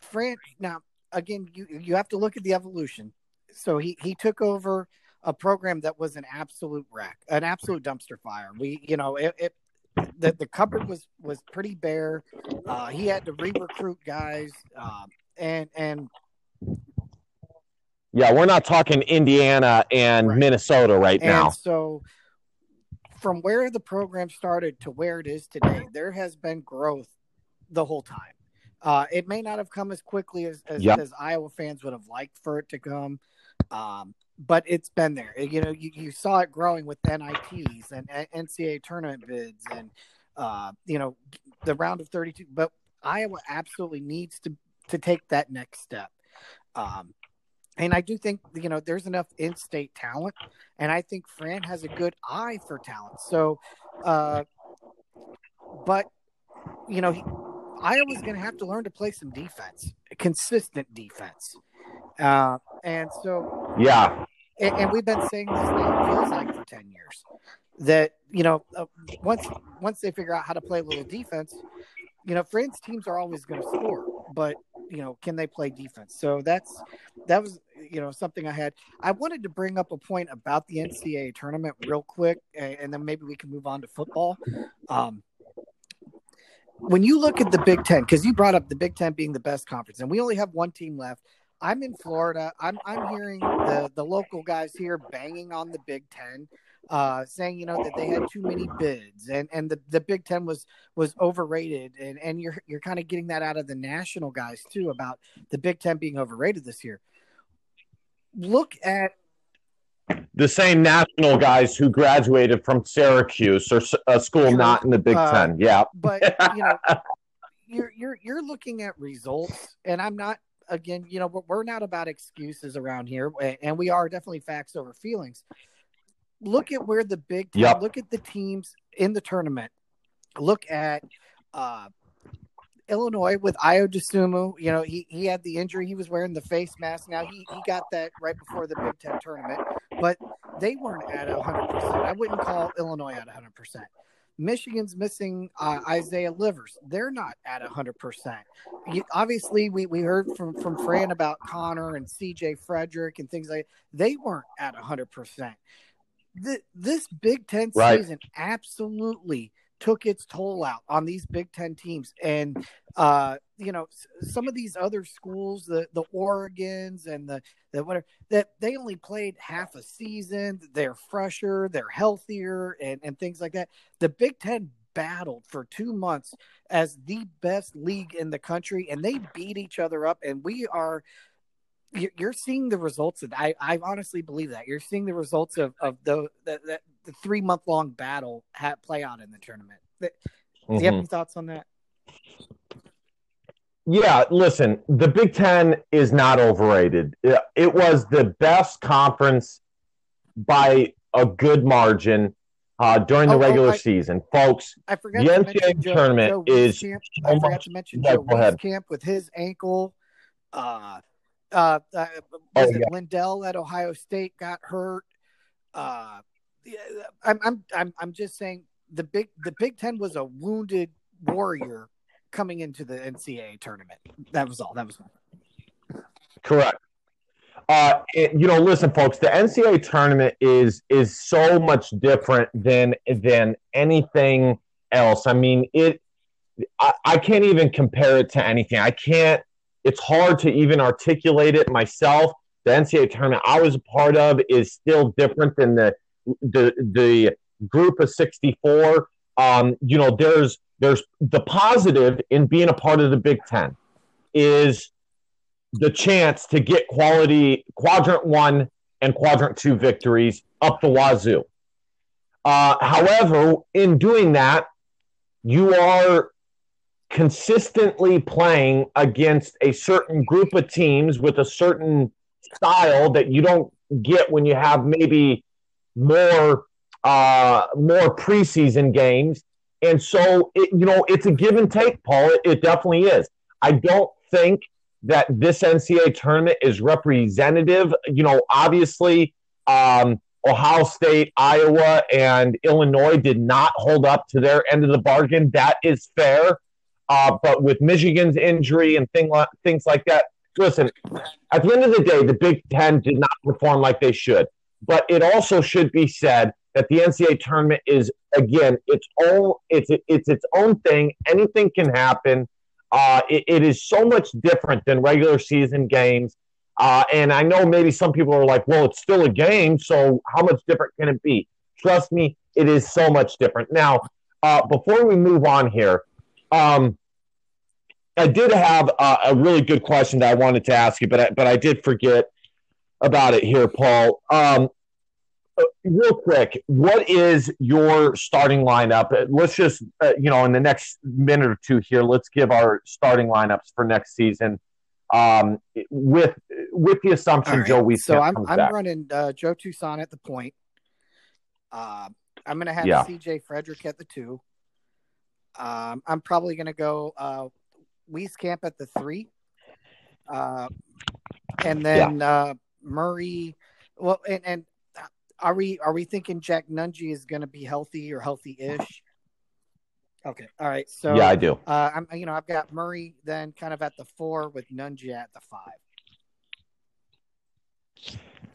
Fran, now again, you you have to look at the evolution. So he he took over a program that was an absolute wreck, an absolute dumpster fire. We, you know, it, it the the cupboard was was pretty bare. Uh, he had to re-recruit guys, um, and and Yeah, we're not talking Indiana and Right. Minnesota right And now. so, from where the program started to where it is today, there has been growth the whole time. Uh, it may not have come as quickly as, as, Yep. as Iowa fans would have liked for it to come, um, but it's been there. You know, you, you saw it growing with NITs and NCAA tournament bids and, uh, you know, the round of 32. But Iowa absolutely needs to, to take that next step. Um, and I do think, you know, there's enough in state talent and I think Fran has a good eye for talent. So, uh, but you know, he, Iowa's going to have to learn to play some defense, consistent defense, uh, and so, Yeah, and, and we've been saying this it feels like for ten years that you know uh, once once they figure out how to play a little defense, you know, Fran's teams are always going to score, but you know, can they play defense? So that's that was you know something I had. I wanted to bring up a point about the NCAA tournament real quick, a- and then maybe we can move on to football. Um, when you look at the Big Ten, because you brought up the Big Ten being the best conference, and we only have one team left. I'm in Florida. I'm I'm hearing the the local guys here banging on the Big Ten, uh, saying you know that they had too many bids and and the, the Big Ten was was overrated, and and you're you're kind of getting that out of the national guys too about the Big Ten being overrated this year. Look at the same national guys who graduated from Syracuse or a school True. not in the Big Uh, Ten. Yeah, but you know <laughs> you're you're you're looking at results and i'm not again you know we're- we're not about excuses around here and we are definitely facts over feelings look at where the big ten Yep. look at the teams in the tournament look at uh Illinois with Ayo Dosunmu, you know, he, he had the injury. He was wearing the face mask. Now he, he got that right before the Big Ten tournament, but they weren't at 100%. I wouldn't call Illinois at 100%. Michigan's missing uh, Isaiah Livers. They're not at 100%. You, obviously, we, we heard from, from Fran about Connor and CJ Frederick and things like that. They weren't at 100%. The, this Big Ten Right. season absolutely took its toll out on these Big Ten teams. And, uh, you know, some of these other schools, the, the Oregons and the, the whatever, that they only played half a season. They're fresher, they're healthier, and, and things like that. The Big Ten battled for two months as the best league in the country, and they beat each other up. And we are, you- you're seeing the results of I, I honestly believe that you're seeing the results of, of the, that, the, the three month long battle ha play out in the tournament. Do you have Mhm. any thoughts on that? Yeah, listen, the Big Ten is not overrated. It, was the best conference by a good margin uh, during the Oh, oh, regular I- season, folks. I forgot The to NCAA mention Joe, tournament Joe is Wieskamp. so I forgot much- to mention Joe ahead. With his ankle. Uh, uh, uh, Oh, yeah. Liddell at Ohio State got hurt? Uh, I'm, I'm, I'm, I'm just saying the big, the Big Ten was a wounded warrior coming into the NCAA tournament. That was all. That was all. Correct. Uh, it- you know, listen, folks. The NCAA tournament is is so much different than than anything else. I mean, it. I, I can't even compare it to anything. I can't. It's hard to even articulate it myself. The NCAA tournament I was a part of is still different than the the the group of sixty four. Um, you know, there's there's the positive in being a part of the Big Ten is the chance to get quality quadrant one and quadrant two victories up the wazoo. Uh, however, in doing that, you are consistently playing against a certain group of teams with a certain style that you don't get when you have maybe more uh, more preseason games. And so, it, you know, it's a give and take, Paul. It, it definitely is. I don't think that this NCAA tournament is representative. You know, obviously, um, Ohio State, Iowa, and Illinois did not hold up to their end of the bargain. That is fair. Uh, but with Michigan's injury and thing, things like that, listen, at the end of the day, the Big Ten did not perform like they should. But it also should be said that the NCAA tournament is, again, its own, it's, it's its own thing. Anything can happen. Uh, it, it is so much different than regular season games. Uh, and I know maybe some people are like, well, it's still a game, so how much different can it be? Trust me, it is so much different. Now, uh, before we move on here, um, I did have a, a really good question that I wanted to ask you, but I, but I did forget about it here, Paul. Um, uh, real quick, what is your starting lineup? Uh, Let's just, uh, you know, in the next minute or two here, let's give our starting lineups for next season. Um, with with the assumption right. Joe Wieskamp So I'm I'm back. running uh, Joe Toussaint at the point. Uh, I'm going to have Yeah. CJ Frederick at the two. Um, I'm probably going to go uh, Wieskamp at the three. Uh, and then uh, Murray. Well, and, and are we are we thinking Jack Nunge is going to be healthy or healthy-ish? Okay. All right. So yeah, I do. uh, I'm you know I've got Murray then kind of at the four with Nungy at the five.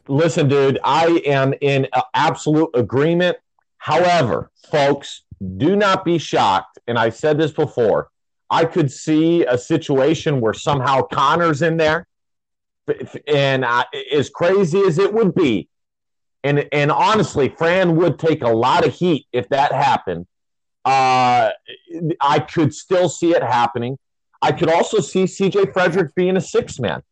Listen, dude, I am in absolute agreement. However, folks, do not be shocked. And I said this before. I could see a situation where somehow Connor's in there, and uh, as crazy as it would be, and and honestly, Fran would take a lot of heat if that happened. Uh, I could still see it happening. I could also see CJ Frederick being a six man.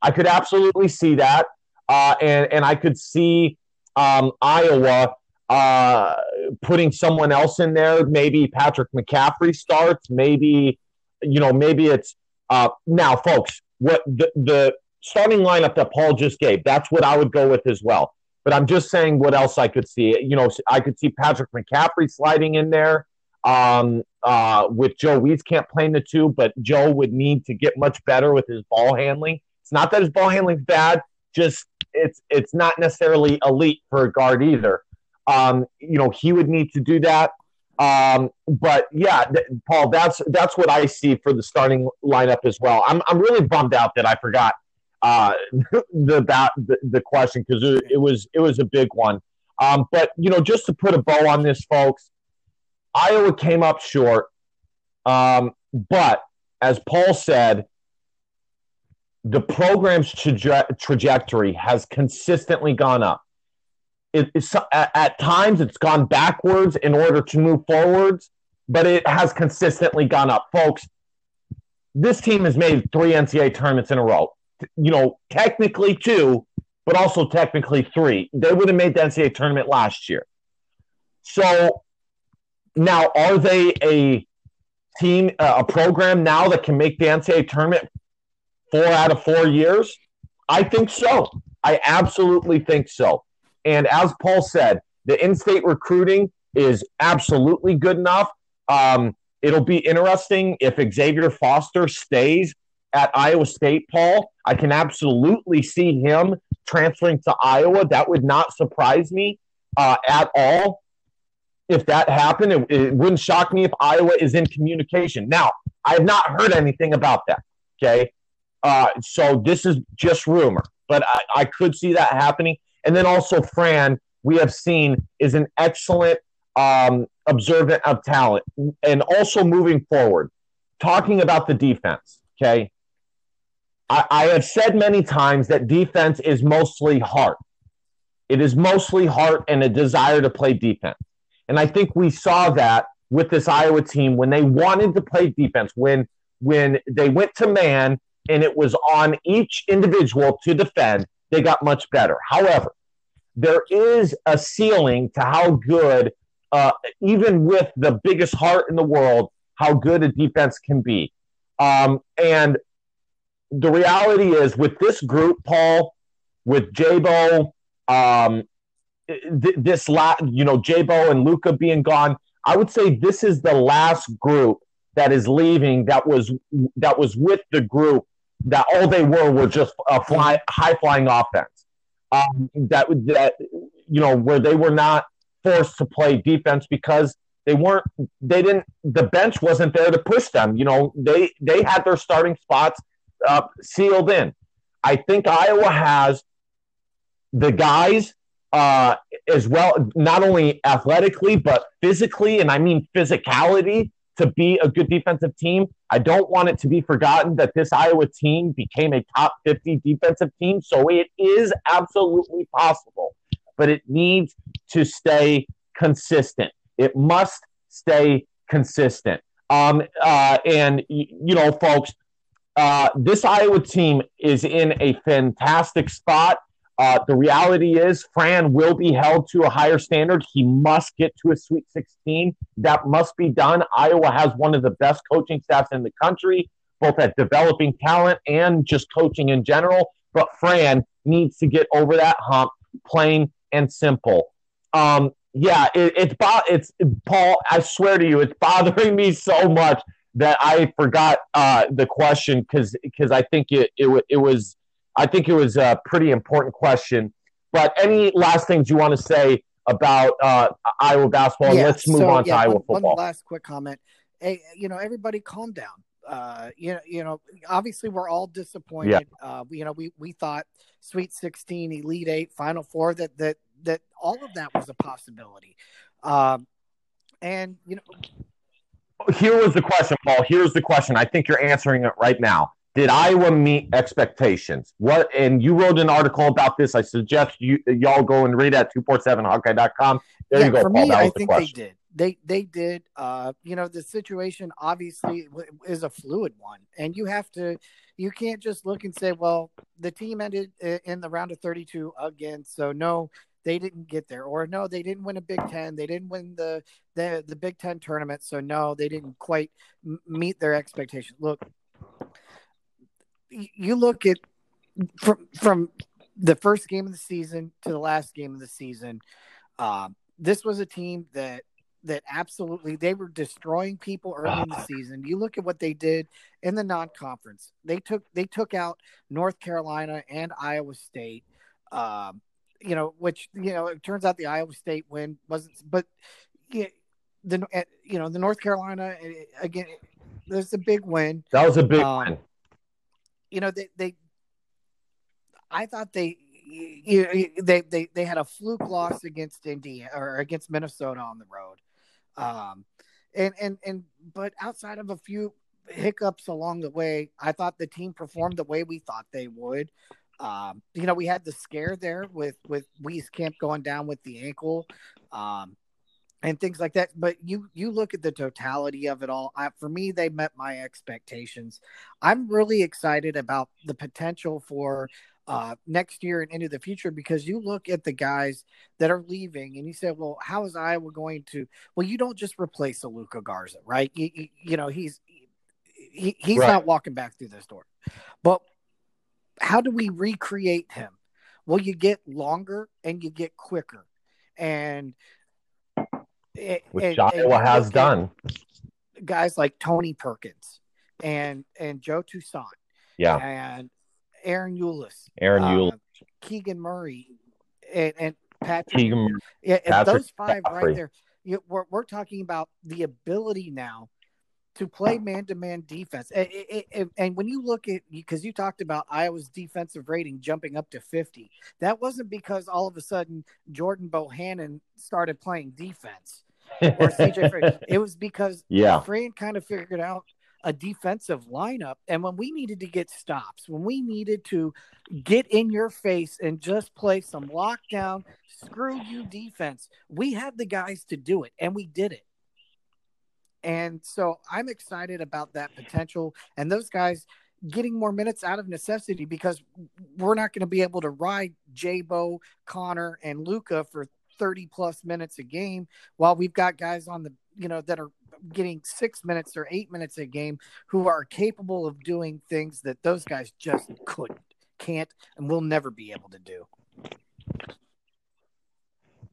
I could absolutely see that. Uh, and and I could see um, Iowa uh, putting someone else in there. Maybe Patrick McCaffery starts. Maybe you know. Maybe it's uh, now, folks. What the, the starting lineup that Paul just gave? That's what I would go with as well. But I'm just saying what else I could see. You know, I could see Patrick McCaffery sliding in there um, uh, with Joe play in the two, but Joe would need to get much better with his ball handling. It's not that his ball handling's bad, just it's it's not necessarily elite for a guard either. Um, you know, he would need to do that. Um, but yeah, th- Paul, that's that's what I see for the starting lineup as well. I'm I'm really bummed out that I forgot uh, the about the, the question because it, it, was it was a big one. Um, but you know, just to put a bow on this, folks, Iowa came up short. Um, but as Paul said, the program's traje- trajectory has consistently gone up. It, at, at times, it's gone backwards in order to move forwards, but it has consistently gone up. Folks, this team has made three NCAA tournaments in a row. You know, technically two, but also technically three. They would have made the NCAA tournament last year. So now, are they a team, a program now that can make the NCAA tournament four out of four years? I think so. I absolutely think so. And as Paul said, the in state recruiting is absolutely good enough. Um, it'll be interesting if Xavier Foster stays at Iowa State, Paul. I can absolutely see him transferring to Iowa. That would not surprise me uh, at all if that happened. It, it, wouldn't shock me if Iowa is in communication. Now, I have not heard anything about that. Okay. Uh, so this is just rumor, but I, I could see that happening. And then also, Fran, we have seen is an excellent um, observant of talent. And also moving forward, talking about the defense, okay? I, I have said many times that defense is mostly heart. It is mostly heart and a desire to play defense. And I think we saw that with this Iowa team when they wanted to play defense, when when they went to man and it was on each individual to defend, they got much better. However, there is a ceiling to how good, uh, even with the biggest heart in the world, how good a defense can be. Um, and the reality is, with this group, Paul, with Jabo, um, th- this la- you know, Jabo and Luka being gone, I would say this is the last group that is leaving that was that was with the group that all they were were just a fly, high flying offense. Um, that that you know where they were not forced to play defense because they weren't they didn't the bench wasn't there to push them. You know they they had their starting spots uh, sealed in. I think Iowa has the guys uh, as well, not only athletically but physically, and I mean physicality to be a good defensive team. I don't want it to be forgotten that this Iowa team became a top 50 defensive team. So it is absolutely possible, but it needs to stay consistent. It must stay consistent. Um, uh, and, you know, folks, uh, this Iowa team is in a fantastic spot. Uh, the reality is, Fran will be held to a higher standard. He must get to a Sweet 16. That must be done. Iowa has one of the best coaching staffs in the country, both at developing talent and just coaching in general. But Fran needs to get over that hump, plain and simple. Um, yeah, it, it's it's Paul. I swear to you, it's bothering me so much that I forgot uh, the question because because I think it, it it was I think it was a pretty important question. But any last things you want to say about uh, Iowa basketball? Yeah, Let's move so, on yeah, to Iowa one, football. One last quick comment. Hey, you know, everybody calm down. Uh, you know, you know, obviously we're all disappointed. Yeah. Uh, you know, we we thought Sweet 16, Elite Eight, Final Four that that that all of that was a possibility. Um, and you know, here was the question, Paul. Here's the question. I think you're answering it right now did Iowa meet expectations? What and you wrote an article about this. I suggest you y'all go and read at 247hawkeye.com. There yeah, you go. For Paul. me, I think they did. They they did. Uh, you know, the situation obviously is a fluid one, and you have to. You can't just look and say, "Well, the team ended in the round of 32 again, so no, they didn't get there," or "No, they didn't win a Big Ten. They didn't win the the the Big Ten tournament, so no, they didn't quite meet their expectations." Look, you look at from from the first game of the season to the last game of the season. Um, this was a team that that absolutely they were destroying people early in the season. You look at what they did in the non-conference. They took they took out North Carolina and Iowa State. Um, you know, which you know it turns out the Iowa State win wasn't, but yeah, the you know the North Carolina again. There's a big win. That was a big um, win. You know they they. I thought they you, they they they had a fluke loss against India or against Minnesota on the road, um, and and and but outside of a few hiccups along the way, I thought the team performed the way we thought they would. Um, you know, we had the scare there with with Wieskamp going down with the ankle, um, and things like that. But you you look at the totality of it all. I, for me, they met my expectations. I'm really excited about the potential for uh, next year and into the future because you look at the guys that are leaving and you say, well, how is Iowa going to? Well, you don't just replace a Luka Garza, right? You, you, you know, he's he, he's right. not walking back through this door. But how do we recreate him? Well, you get longer and you get quicker, and which and, Iowa and has done. Guys like Tony Perkins and and Joe Toussaint, yeah, and Ahron Ulis, Ahron uh, Ulis, Keegan Murray, and, and Patrick. Keegan, yeah, Patrick those five right there. You, we're, we're talking about the ability now to play man-to-man defense. And, and when you look at because you talked about Iowa's defensive rating jumping up to 50, that wasn't because all of a sudden Jordan Bohannon started playing defense or CJ. <laughs> it was because yeah, Fran kind of figured out a defensive lineup. And when we needed to get stops, when we needed to get in your face and just play some lockdown, screw you defense, we had the guys to do it, and we did it. And so I'm excited about that potential and those guys getting more minutes out of necessity because we're not going to be able to ride Jabo, Connor, and Luka for 30 plus minutes a game while we've got guys on the you know that are getting six minutes or eight minutes a game who are capable of doing things that those guys just couldn't, can't, and will never be able to do.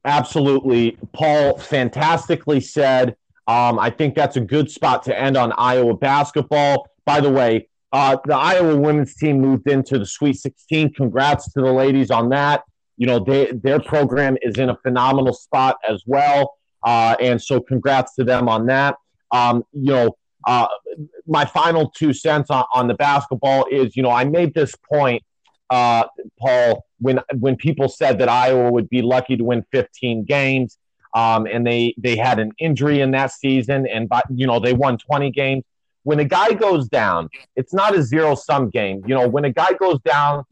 Absolutely. Paul fantastically said. Um, I think that's a good spot to end on Iowa basketball. By the way, uh, the Iowa women's team moved into the Sweet 16. Congrats to the ladies on that. You know, they, their program is in a phenomenal spot as well. Uh, and so, congrats to them on that. Um, you know, uh, my final two cents on, on, the basketball is, you know, I made this point, uh, Paul, when when people said that Iowa would be lucky to win 15 games um, and they they had an injury in that season, and but you know they won 20 games. When a guy goes down, it's not a zero sum game. You know, when a guy goes down,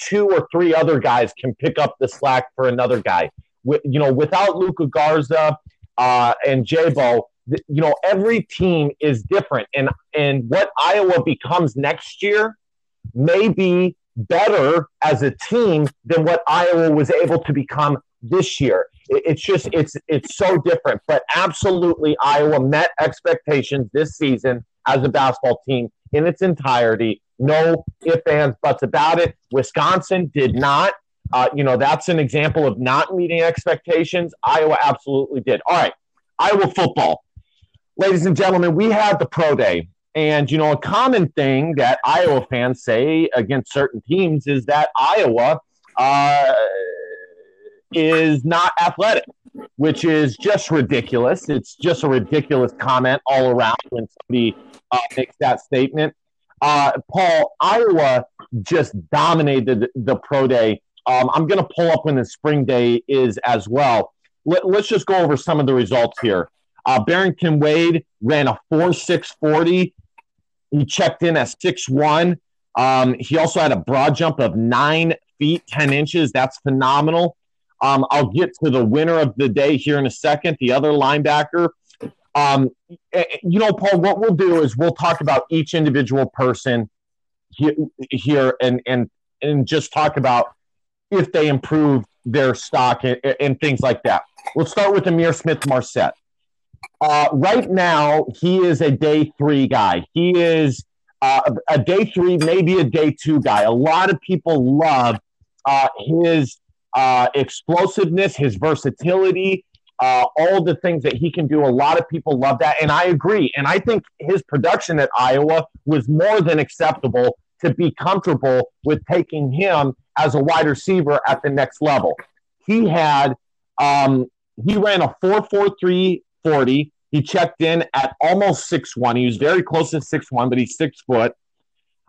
two or three other guys can pick up the slack for another guy. you know, without Luka Garza uh, and Jabo, you know, every team is different, and and what Iowa becomes next year may be better as a team than what Iowa was able to become this year. It's just it's it's so different. But absolutely, Iowa met expectations this season as a basketball team in its entirety. No ifs, ands, buts about it. Wisconsin did not. Uh, you know, that's an example of not meeting expectations. Iowa absolutely did. All right, Iowa football. Ladies and gentlemen, we had the pro day. And, you know, a common thing that Iowa fans say against certain teams is that Iowa uh, is not athletic, which is just ridiculous. It's just a ridiculous comment all around when somebody uh, makes that statement. Uh, Paul, Iowa just dominated the pro day. Um, I'm going to pull up when the spring day is as well. Let, us just go over some of the results here. Uh, Barrington Wade ran a 4 6 40. He checked in at 6 1. Um, he also had a broad jump of nine feet, 10 inches. That's phenomenal. Um, I'll get to the winner of the day here in a second, the other linebacker. Um, eh, eh, you know, Paul, what we'll do is we'll talk about each individual person here and, and, and just talk about if they improve their stock and, and things like that. We'll start with Ihmir Smith Marsette. Uh, right now, he is a day three guy. He is uh, a day three, maybe a day two guy. A lot of people love uh, his uh, explosiveness, his versatility, uh, all the things that he can do. A lot of people love that. And I agree. And I think his production at Iowa was more than acceptable to be comfortable with taking him as a wide receiver at the next level. He had, um, he ran a 4.43 40. He checked in at almost six one. He was very close to six one, but he's six foot.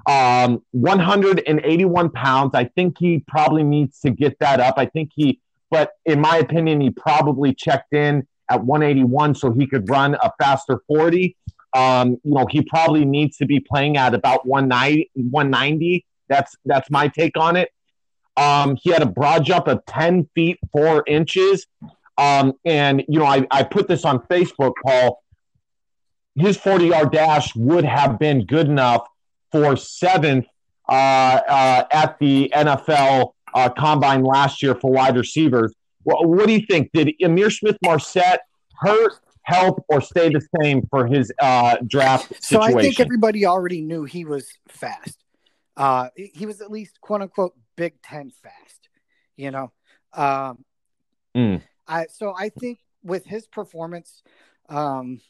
Um, 181 pounds. I think he probably needs to get that up. I think he, but in my opinion, he probably checked in at 181 so he could run a faster 40. Um, you know, he probably needs to be playing at about 190. 190. That's that's my take on it. Um, he had a broad jump of 10 feet 4 inches. Um, and, you know, I, I put this on Facebook, Paul. His 40 yard dash would have been good enough for seventh uh, uh, at the NFL uh, combine last year for wide receivers. Well, what do you think? Did Ihmir Smith Marsette hurt, help, or stay the same for his uh, draft situation? So I think everybody already knew he was fast. Uh, he was at least quote unquote Big Ten fast, you know. Um, mm. I so I think with his performance, um,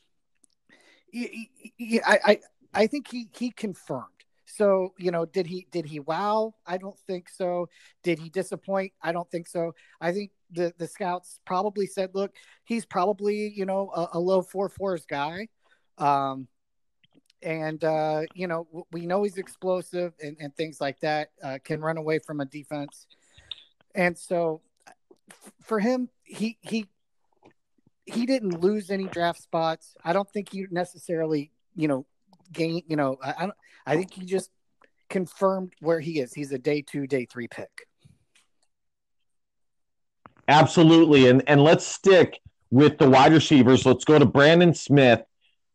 I, I I think he he confirmed. So you know, did he did he wow? I don't think so. Did he disappoint? I don't think so. I think the the scouts probably said, look, he's probably you know a, a low four fours guy. Um, and uh, you know we know he's explosive and, and things like that uh, can run away from a defense and so for him he he he didn't lose any draft spots i don't think he necessarily you know gain you know i, I i think he just confirmed where he is he's a day two day three pick absolutely and and let's stick with the wide receivers let's go to brandon smith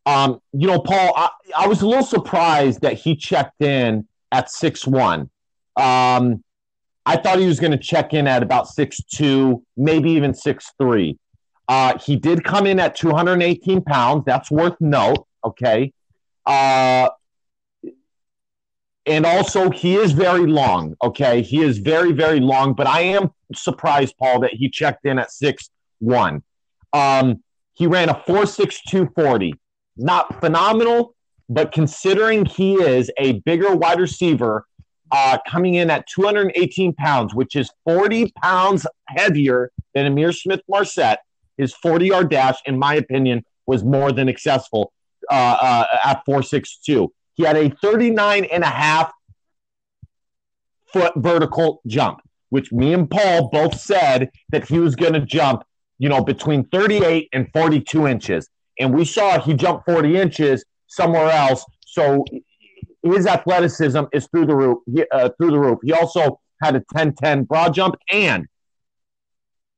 um, you know, Paul, I, I, was a little surprised that he checked in at six one. Um, I thought he was going to check in at about six two, maybe even six three. Uh, he did come in at 218 pounds. That's worth note. Okay. Uh, and also, he is very long. Okay. He is very, very long, but I am surprised, Paul, that he checked in at six one. Um, he ran a 4.6240 not phenomenal, but considering he is a bigger wide receiver, uh, coming in at 218 pounds, which is 40 pounds heavier than Ihmir Smith Marsette, his 40 yard dash, in my opinion, was more than successful uh, uh, at 462. He had a 39 and a half foot vertical jump, which me and Paul both said that he was going to jump, you know, between 38 and 42 inches and we saw he jumped 40 inches somewhere else. So his athleticism is through the roof. Uh, through the roof. He also had a 10-10 broad jump, and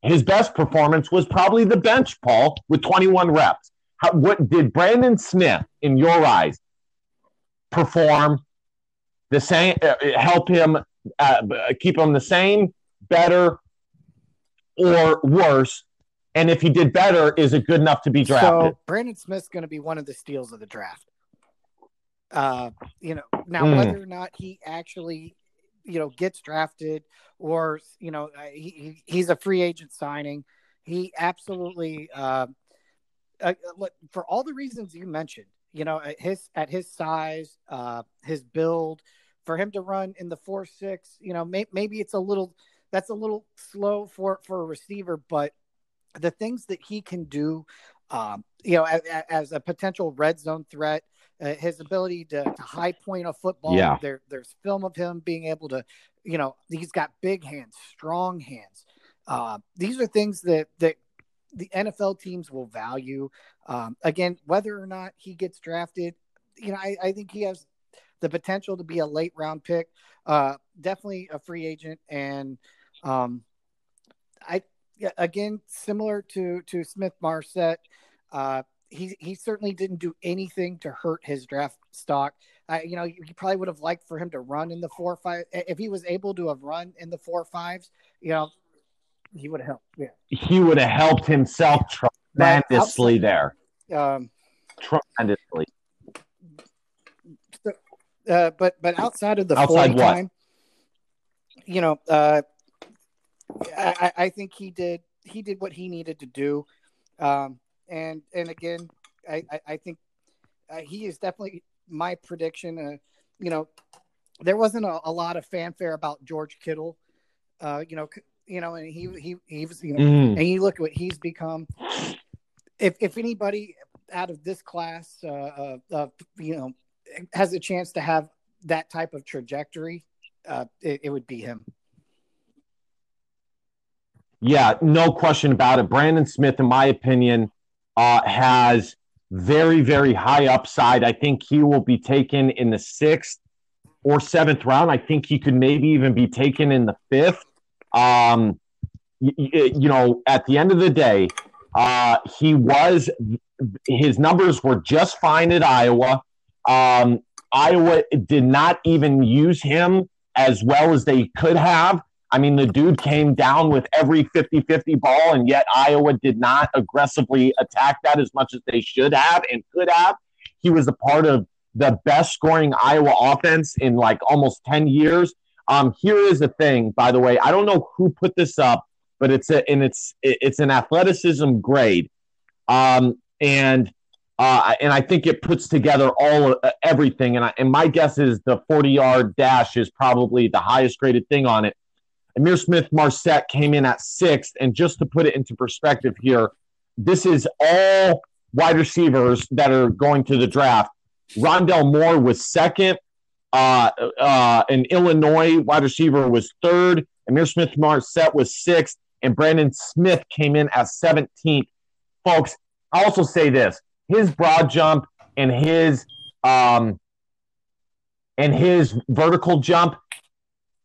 his best performance was probably the bench, Paul, with 21 reps. How, what did Brandon Smith, in your eyes, perform the same? Uh, help him uh, keep him the same, better, or worse and if he did better, is it good enough to be drafted? So Brandon Smith's going to be one of the steals of the draft. Uh, you know, now mm. whether or not he actually, you know, gets drafted or you know uh, he, he's a free agent signing, he absolutely uh, uh, for all the reasons you mentioned. You know, at his at his size, uh, his build, for him to run in the four six, you know, may, maybe it's a little that's a little slow for for a receiver, but the things that he can do, um, you know, as, as, a potential red zone threat, uh, his ability to, to, high point a football. Yeah. There, there's film of him being able to, you know, he's got big hands, strong hands. Uh, these are things that that the NFL teams will value. Um, again, whether or not he gets drafted, you know, I, I, think he has the potential to be a late round pick. Uh, definitely a free agent, and um, I again, similar to to Smith Marsette, uh, he he certainly didn't do anything to hurt his draft stock. Uh, you know, you, probably would have liked for him to run in the four five. If he was able to have run in the four fives, you know, he would have helped. Yeah, he would have helped himself tremendously there. Um, tremendously. So, uh, but but outside of the outside what? time, you know, uh, I, I think he did he did what he needed to do, um, and and again, I I, I think uh, he is definitely my prediction. Uh, you know, there wasn't a, a, lot of fanfare about George Kittle. Uh, you know, you know, and he he he was you know, mm. and you look at what he's become. If if anybody, out of this class, uh, uh, uh, you know, has a chance to have that type of trajectory, uh, it, it would be him. Yeah, no question about it. Brandon Smith, in my opinion, uh, has very, very high upside. I think he will be taken in the sixth or seventh round. I think he could maybe even be taken in the fifth. Um, you, you know, at the end of the day, uh, he was his numbers were just fine at Iowa. Um, Iowa did not even use him as well as they could have. I mean, the dude came down with every 50 50 ball, and yet Iowa did not aggressively attack that as much as they should have and could have. He was a part of the best scoring Iowa offense in like almost 10 years. Um, here is the thing, by the way, I don't know who put this up, but it's a, and it's it's an athleticism grade. Um, and uh, and I think it puts together all uh, everything. And, I, and my guess is the 40 yard dash is probably the highest graded thing on it. Ihmir Smith Marsette came in at sixth. And just to put it into perspective here, this is all wide receivers that are going to the draft. Rondale Moore was second. Uh, uh, an Illinois wide receiver was third. Ihmir Smith Marsette was sixth. And Brandon Smith came in at 17th. Folks, I also say this his broad jump and his um, and his vertical jump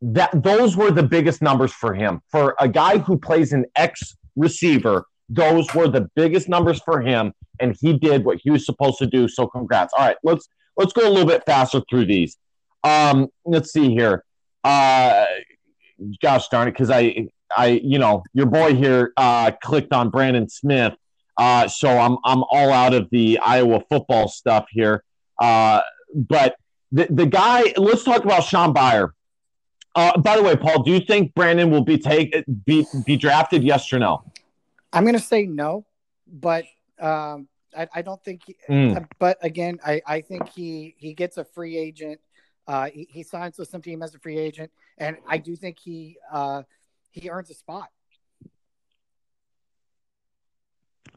that those were the biggest numbers for him for a guy who plays an X receiver those were the biggest numbers for him and he did what he was supposed to do so congrats all right let's let's go a little bit faster through these um let's see here uh gosh darn it because i i you know your boy here uh clicked on brandon smith uh, so I'm I'm all out of the Iowa football stuff here. Uh, but the the guy, let's talk about Shaun Beyer. Uh, by the way, Paul, do you think Brandon will be take be be drafted? Yes or no? I'm going to say no, but um, I, I, don't think. He, mm. But again, I, I think he he gets a free agent. Uh, he, he signs with some team as a free agent, and I do think he uh, he earns a spot.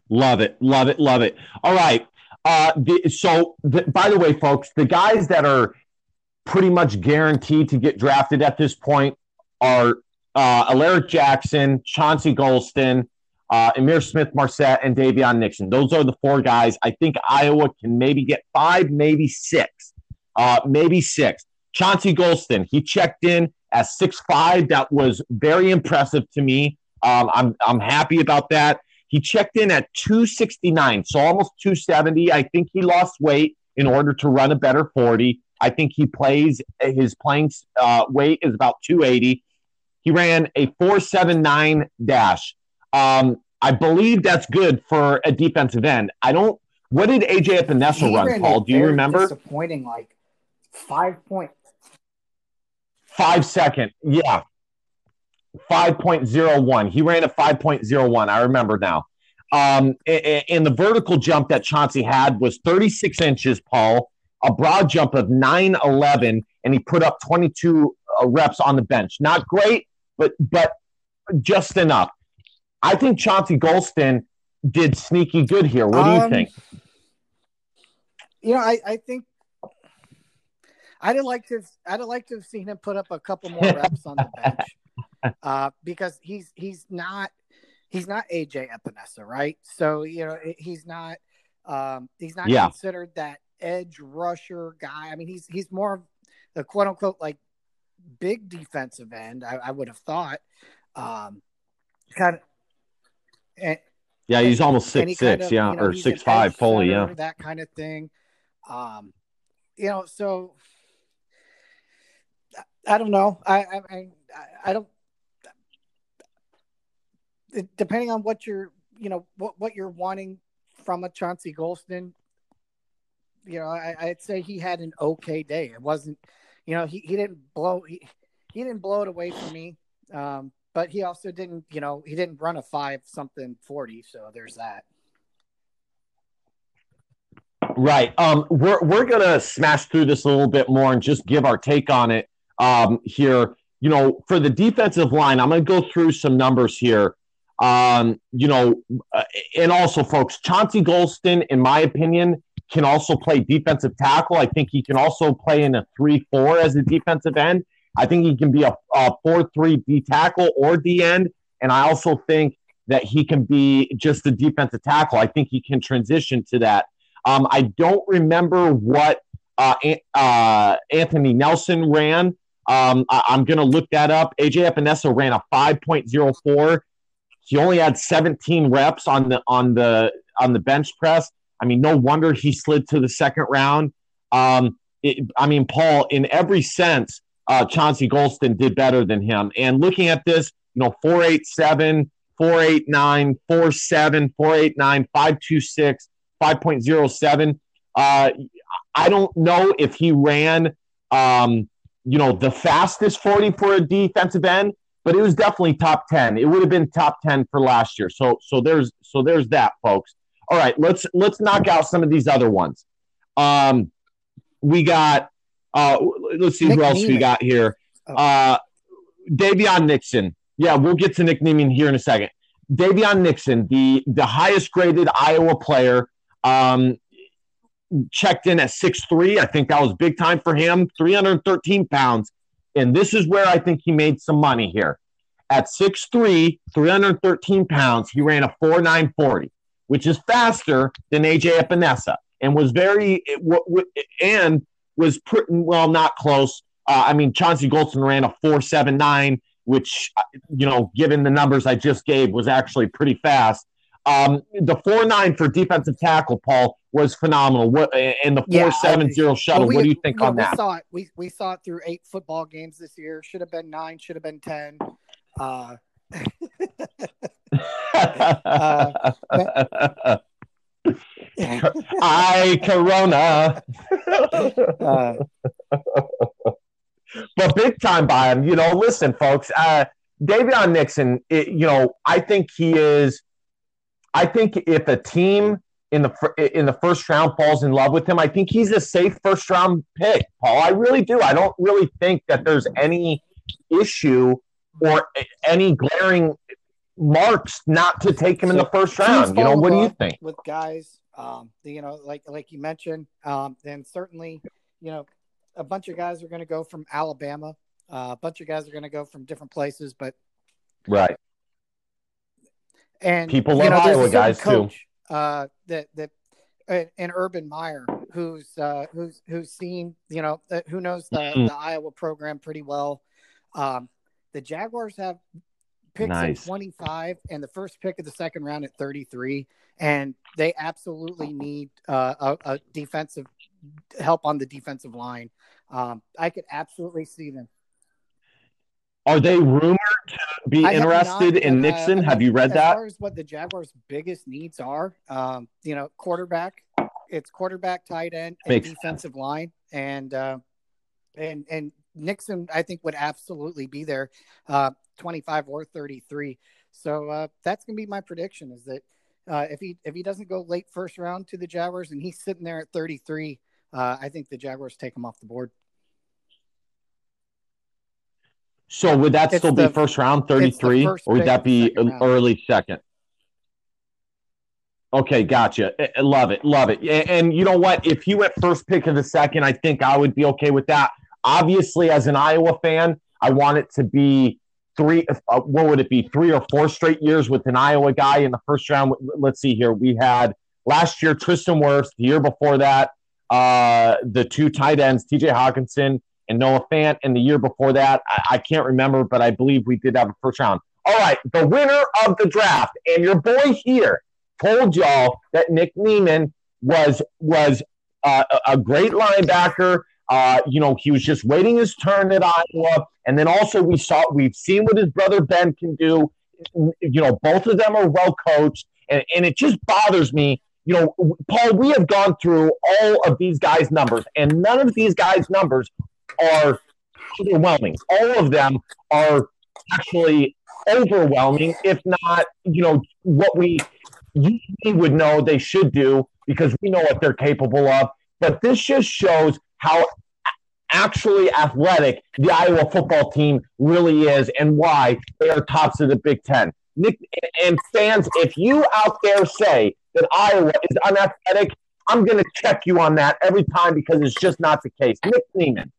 Love it, love it, love it. All right. Uh, the, so, the, by the way, folks, the guys that are pretty much guaranteed to get drafted at this point are uh, Alaric Jackson, Chauncey Golston, uh, Ihmir Smith Marsette, and Daviyon Nixon. Those are the four guys. I think Iowa can maybe get five, maybe six, uh, maybe six. Chauncey Golston, he checked in at six five. That was very impressive to me. Um, I'm I'm happy about that. He checked in at 269, so almost 270. I think he lost weight in order to run a better 40. I think he plays his playing uh, weight is about 280. He ran a 479 dash. Um, I believe that's good for a defensive end. I don't. What did AJ Epenesa run, Paul? Do you remember? Disappointing, like five point five second. Yeah, 5.01. He ran a 5.01. I remember now. Um, and the vertical jump that Chauncey had was 36 inches, Paul, a broad jump of 911, and he put up 22 uh, reps on the bench. Not great, but but just enough. I think Chauncey Golston did sneaky good here. What do you um, think? You know, I, I think I'd have liked to I'd have liked to have seen him put up a couple more reps on the bench <laughs> uh, because he's he's not he's not AJ Epenesa, right? So you know he's not um, he's not yeah. considered that edge rusher guy. I mean he's he's more of the quote unquote like big defensive end. I, I would have thought. Um, kind of. And, yeah, he's almost six six, kind of, yeah, you know, or six five fully, yeah, that kind of thing. Um, you know, so I don't know. I I I don't depending on what you're, you know, what, what you're wanting from a Chauncey Golston, you know, I, would say he had an okay day. It wasn't, you know, he, he didn't blow, he, he didn't blow it away from me. Um, but he also didn't, you know, he didn't run a five something 40. So there's that. Right. Um, we're, we're to smash through this a little bit more and just give our take on it um, here. You know, for the defensive line, I'm going to go through some numbers here. Um, you know, uh, and also, folks, Chauncey Golston, in my opinion, can also play defensive tackle. I think he can also play in a 3 4 as a defensive end. I think he can be a, a 4 3 D tackle or D end. And I also think that he can be just a defensive tackle. I think he can transition to that. Um, I don't remember what uh, uh, Anthony Nelson ran. Um, I, am going to look that up. AJ Epenesa ran a 5.04. He only had 17 reps on the on the on the bench press. I mean, no wonder he slid to the second round. Um, it, I mean, Paul, in every sense, uh, Chauncey Golston did better than him. And looking at this, you know, 487, 489, 47, 489, 526, 5.07. Uh, I don't know if he ran, um, you know, the fastest 40 for a defensive end, but it was definitely top 10. It would have been top 10 for last year. So, so there's, so there's that, folks. All right, let's let's knock out some of these other ones. Um, we got. Uh, let's see Nick who else Niemann. we got here. Oh. Uh, Daviyon Nixon. Yeah, we'll get to Nick Niemann here in a second. Daviyon Nixon, the the highest graded Iowa player, um, checked in at six three. I think that was big time for him. 313 pounds. And this is where I think he made some money here. At 6'3, 313 pounds, he ran a 4'940 which is faster than AJ Epenesa, and was very and was pretty well not close. Uh, I mean, Chauncey Golston ran a four seven nine, which uh, you know, given the numbers I just gave, was actually pretty fast. Um, the four nine for defensive tackle, Paul, was phenomenal. What and the four yeah, seven zero shuttle? Well, we, what do you think on we that? Saw it. We we saw it through eight football games this year. Should have been nine. Should have been ten. Uh, <laughs> uh, <laughs> I Corona. <laughs> uh, but big time by him. You know, listen, folks. Uh, Daviyon Nixon. It, you know, I think he is. I think if a team in the in the first round falls in love with him, I think he's a safe first round pick. Paul, I really do. I don't really think that there's any issue or any glaring marks not to take him so in the first round. You know, what do you think? With guys, um, you know, like like you mentioned, um, then certainly, you know, a bunch of guys are going to go from Alabama. Uh, a bunch of guys are going to go from different places, but right. And people love you know, Iowa guys coach, too. Uh, that that uh, an Urban Meyer who's uh, who's who's seen you know uh, who knows the, mm-hmm. the Iowa program pretty well. Um, the Jaguars have picks nice. at 25 and the first pick of the second round at 33 and they absolutely need uh, a, a, defensive help on the defensive line um, i could absolutely see them are they rumored to be I interested not, in uh, nixon have you read as that as far as what the jaguars biggest needs are um, you know quarterback it's quarterback tight end and Makes defensive sense. line and uh, and and Nixon, I think, would absolutely be there. Uh, 25 or 33. So uh, that's going to be my prediction is that uh, if he if he doesn't go late first round to the Jaguars and he's sitting there at 33, uh, I think the Jaguars take him off the board. So would that it's still the, be first round 33 or would that be early second? Okay, gotcha. I love it. Love it. And you know what? If he went first pick of the second, I think I would be okay with that. Obviously, as an Iowa fan, I want it to be three, uh, what would it be, three or four straight years with an Iowa guy in the first round. Let's see here. We had last year Tristan Wirfs, the year before that, uh, the two tight ends, TJ Hockenson and Noah Fant. And the year before that, I, I can't remember, but I believe we did have a first round. All right, the winner of the draft, and your boy here told y'all that Nick Niemann was was uh, a great linebacker uh, you know, he was just waiting his turn at Iowa. And then also we saw we've seen what his brother Ben can do. You know, both of them are well coached. And, and it just bothers me. You know, Paul, we have gone through all of these guys' numbers, and none of these guys' numbers are overwhelming. All of them are actually overwhelming, if not, you know, what we would know they should do because we know what they're capable of. But this just shows how actually athletic the Iowa football team really is and why they are tops of the Big Ten. Nick and fans, if you out there say that Iowa is unathletic, I'm going to check you on that every time because it's just not the case. Nick Niemann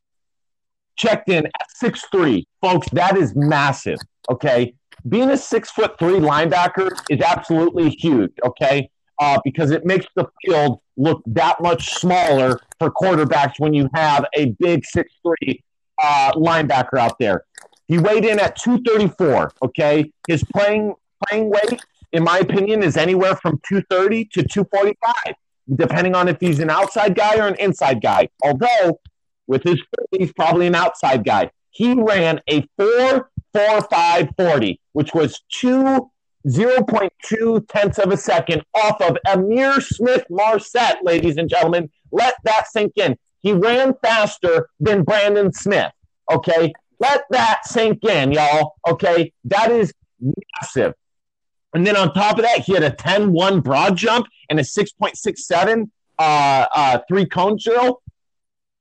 checked in at six three, folks. That is massive. Okay, being a six foot three linebacker is absolutely huge. Okay, uh, because it makes the field look that much smaller for quarterbacks when you have a big six three uh, linebacker out there. He weighed in at 234. Okay, his playing playing weight, in my opinion, is anywhere from 230 to 245, depending on if he's an outside guy or an inside guy. Although with his he's probably an outside guy. He ran a 4 4 5 40, which was two 0.2 tenths of a second off of Ihmir Smith Marsette, ladies and gentlemen. Let that sink in. He ran faster than Brandon Smith. Okay. Let that sink in, y'all. Okay. That is massive. And then on top of that, he had a 10 1 broad jump and a 6.67 uh, uh, three cone drill.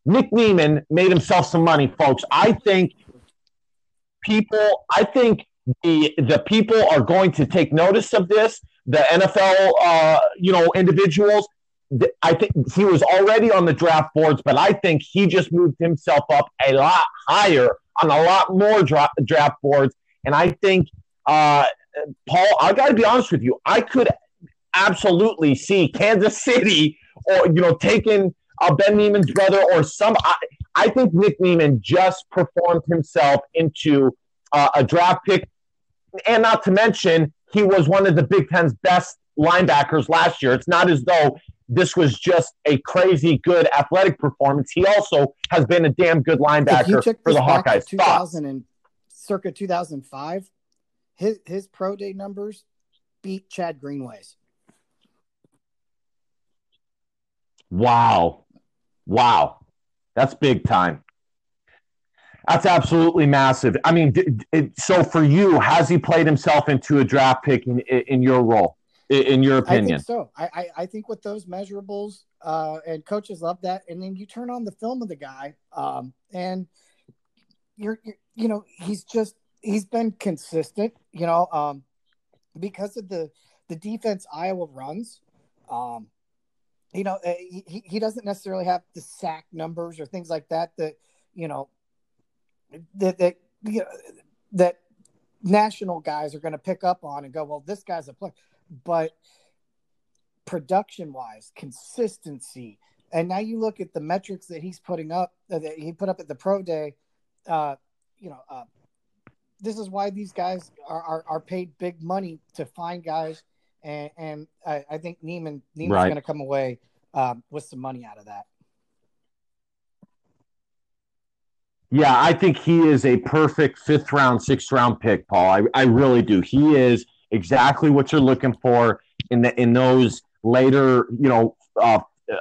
Nick Niemann made himself some money, folks. I think people, I think the the people are going to take notice of this. The NFL, uh, you know, individuals. I think he was already on the draft boards, but I think he just moved himself up a lot higher on a lot more dra- draft boards. And I think, uh, Paul, I got to be honest with you, I could absolutely see Kansas City or you know taking uh, Ben Niemann's brother or some. I, I, think Nick Niemann just performed himself into uh, a draft pick and not to mention, he was one of the Big Ten's best linebackers last year. It's not as though this was just a crazy good athletic performance. He also has been a damn good linebacker for the Hawkeyes. 2000 and circa 2005, his his pro day numbers beat Chad Greenway's. Wow. Wow. That's big time. That's absolutely massive. I mean, it, so for you, has he played himself into a draft pick in, in your role, in your opinion? I think so. I, I, I think with those measurables, uh, and coaches love that. And then you turn on the film of the guy, um, and you're, you're, you know, he's just he's been consistent. You know, um, because of the the defense Iowa runs. Um, you know, uh, he, he doesn't necessarily have the sack numbers or things like that that you know that that you know, that national guys are going to pick up on and go, well, this guy's a player. But production wise, consistency, and now you look at the metrics that he's putting up uh, that he put up at the pro day. Uh, you know, uh, this is why these guys are, are, are paid big money to find guys, and, and I, I think Niemann Niemann's right. going to come away um, with some money out of that. Yeah, I think he is a perfect fifth round, sixth round pick, Paul. I, I really do. He is exactly what you're looking for in the in those later, you know, uh, uh,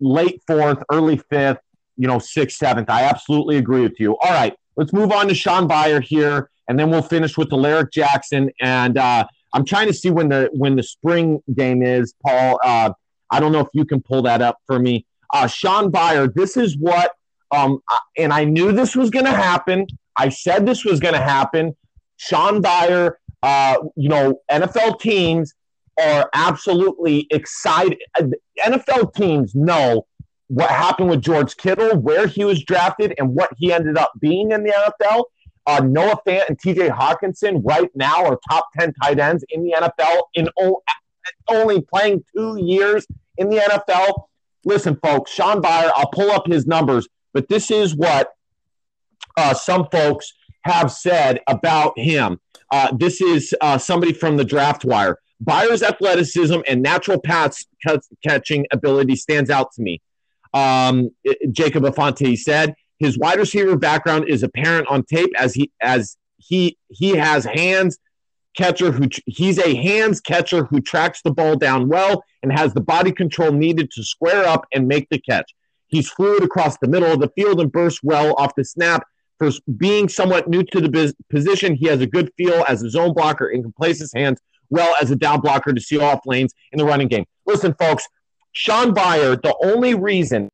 late fourth, early fifth, you know, sixth, seventh. I absolutely agree with you. All right, let's move on to Shaun Beyer here, and then we'll finish with Alaric Jackson. And uh, I'm trying to see when the when the spring game is, Paul. Uh, I don't know if you can pull that up for me. Uh, Shaun Beyer, this is what um, and I knew this was going to happen. I said this was going to happen. Shaun Beyer, uh, you know, NFL teams are absolutely excited. NFL teams know what happened with George Kittle, where he was drafted, and what he ended up being in the NFL. Uh, Noah Fant and TJ Hockenson right now are top 10 tight ends in the NFL in o- only playing two years in the NFL. Listen, folks, Shaun Beyer, I'll pull up his numbers. But this is what uh, some folks have said about him. Uh, this is uh, somebody from the draft wire. Beyer's athleticism and natural pass catching ability stands out to me. Um, Jacob Infante said his wide receiver background is apparent on tape as he as he he has hands catcher who he's a hands catcher who tracks the ball down well and has the body control needed to square up and make the catch. He's fluid across the middle of the field and bursts well off the snap. For being somewhat new to the position, he has a good feel as a zone blocker and can place his hands well as a down blocker to seal off lanes in the running game. Listen, folks, Shaun Beyer, the only reason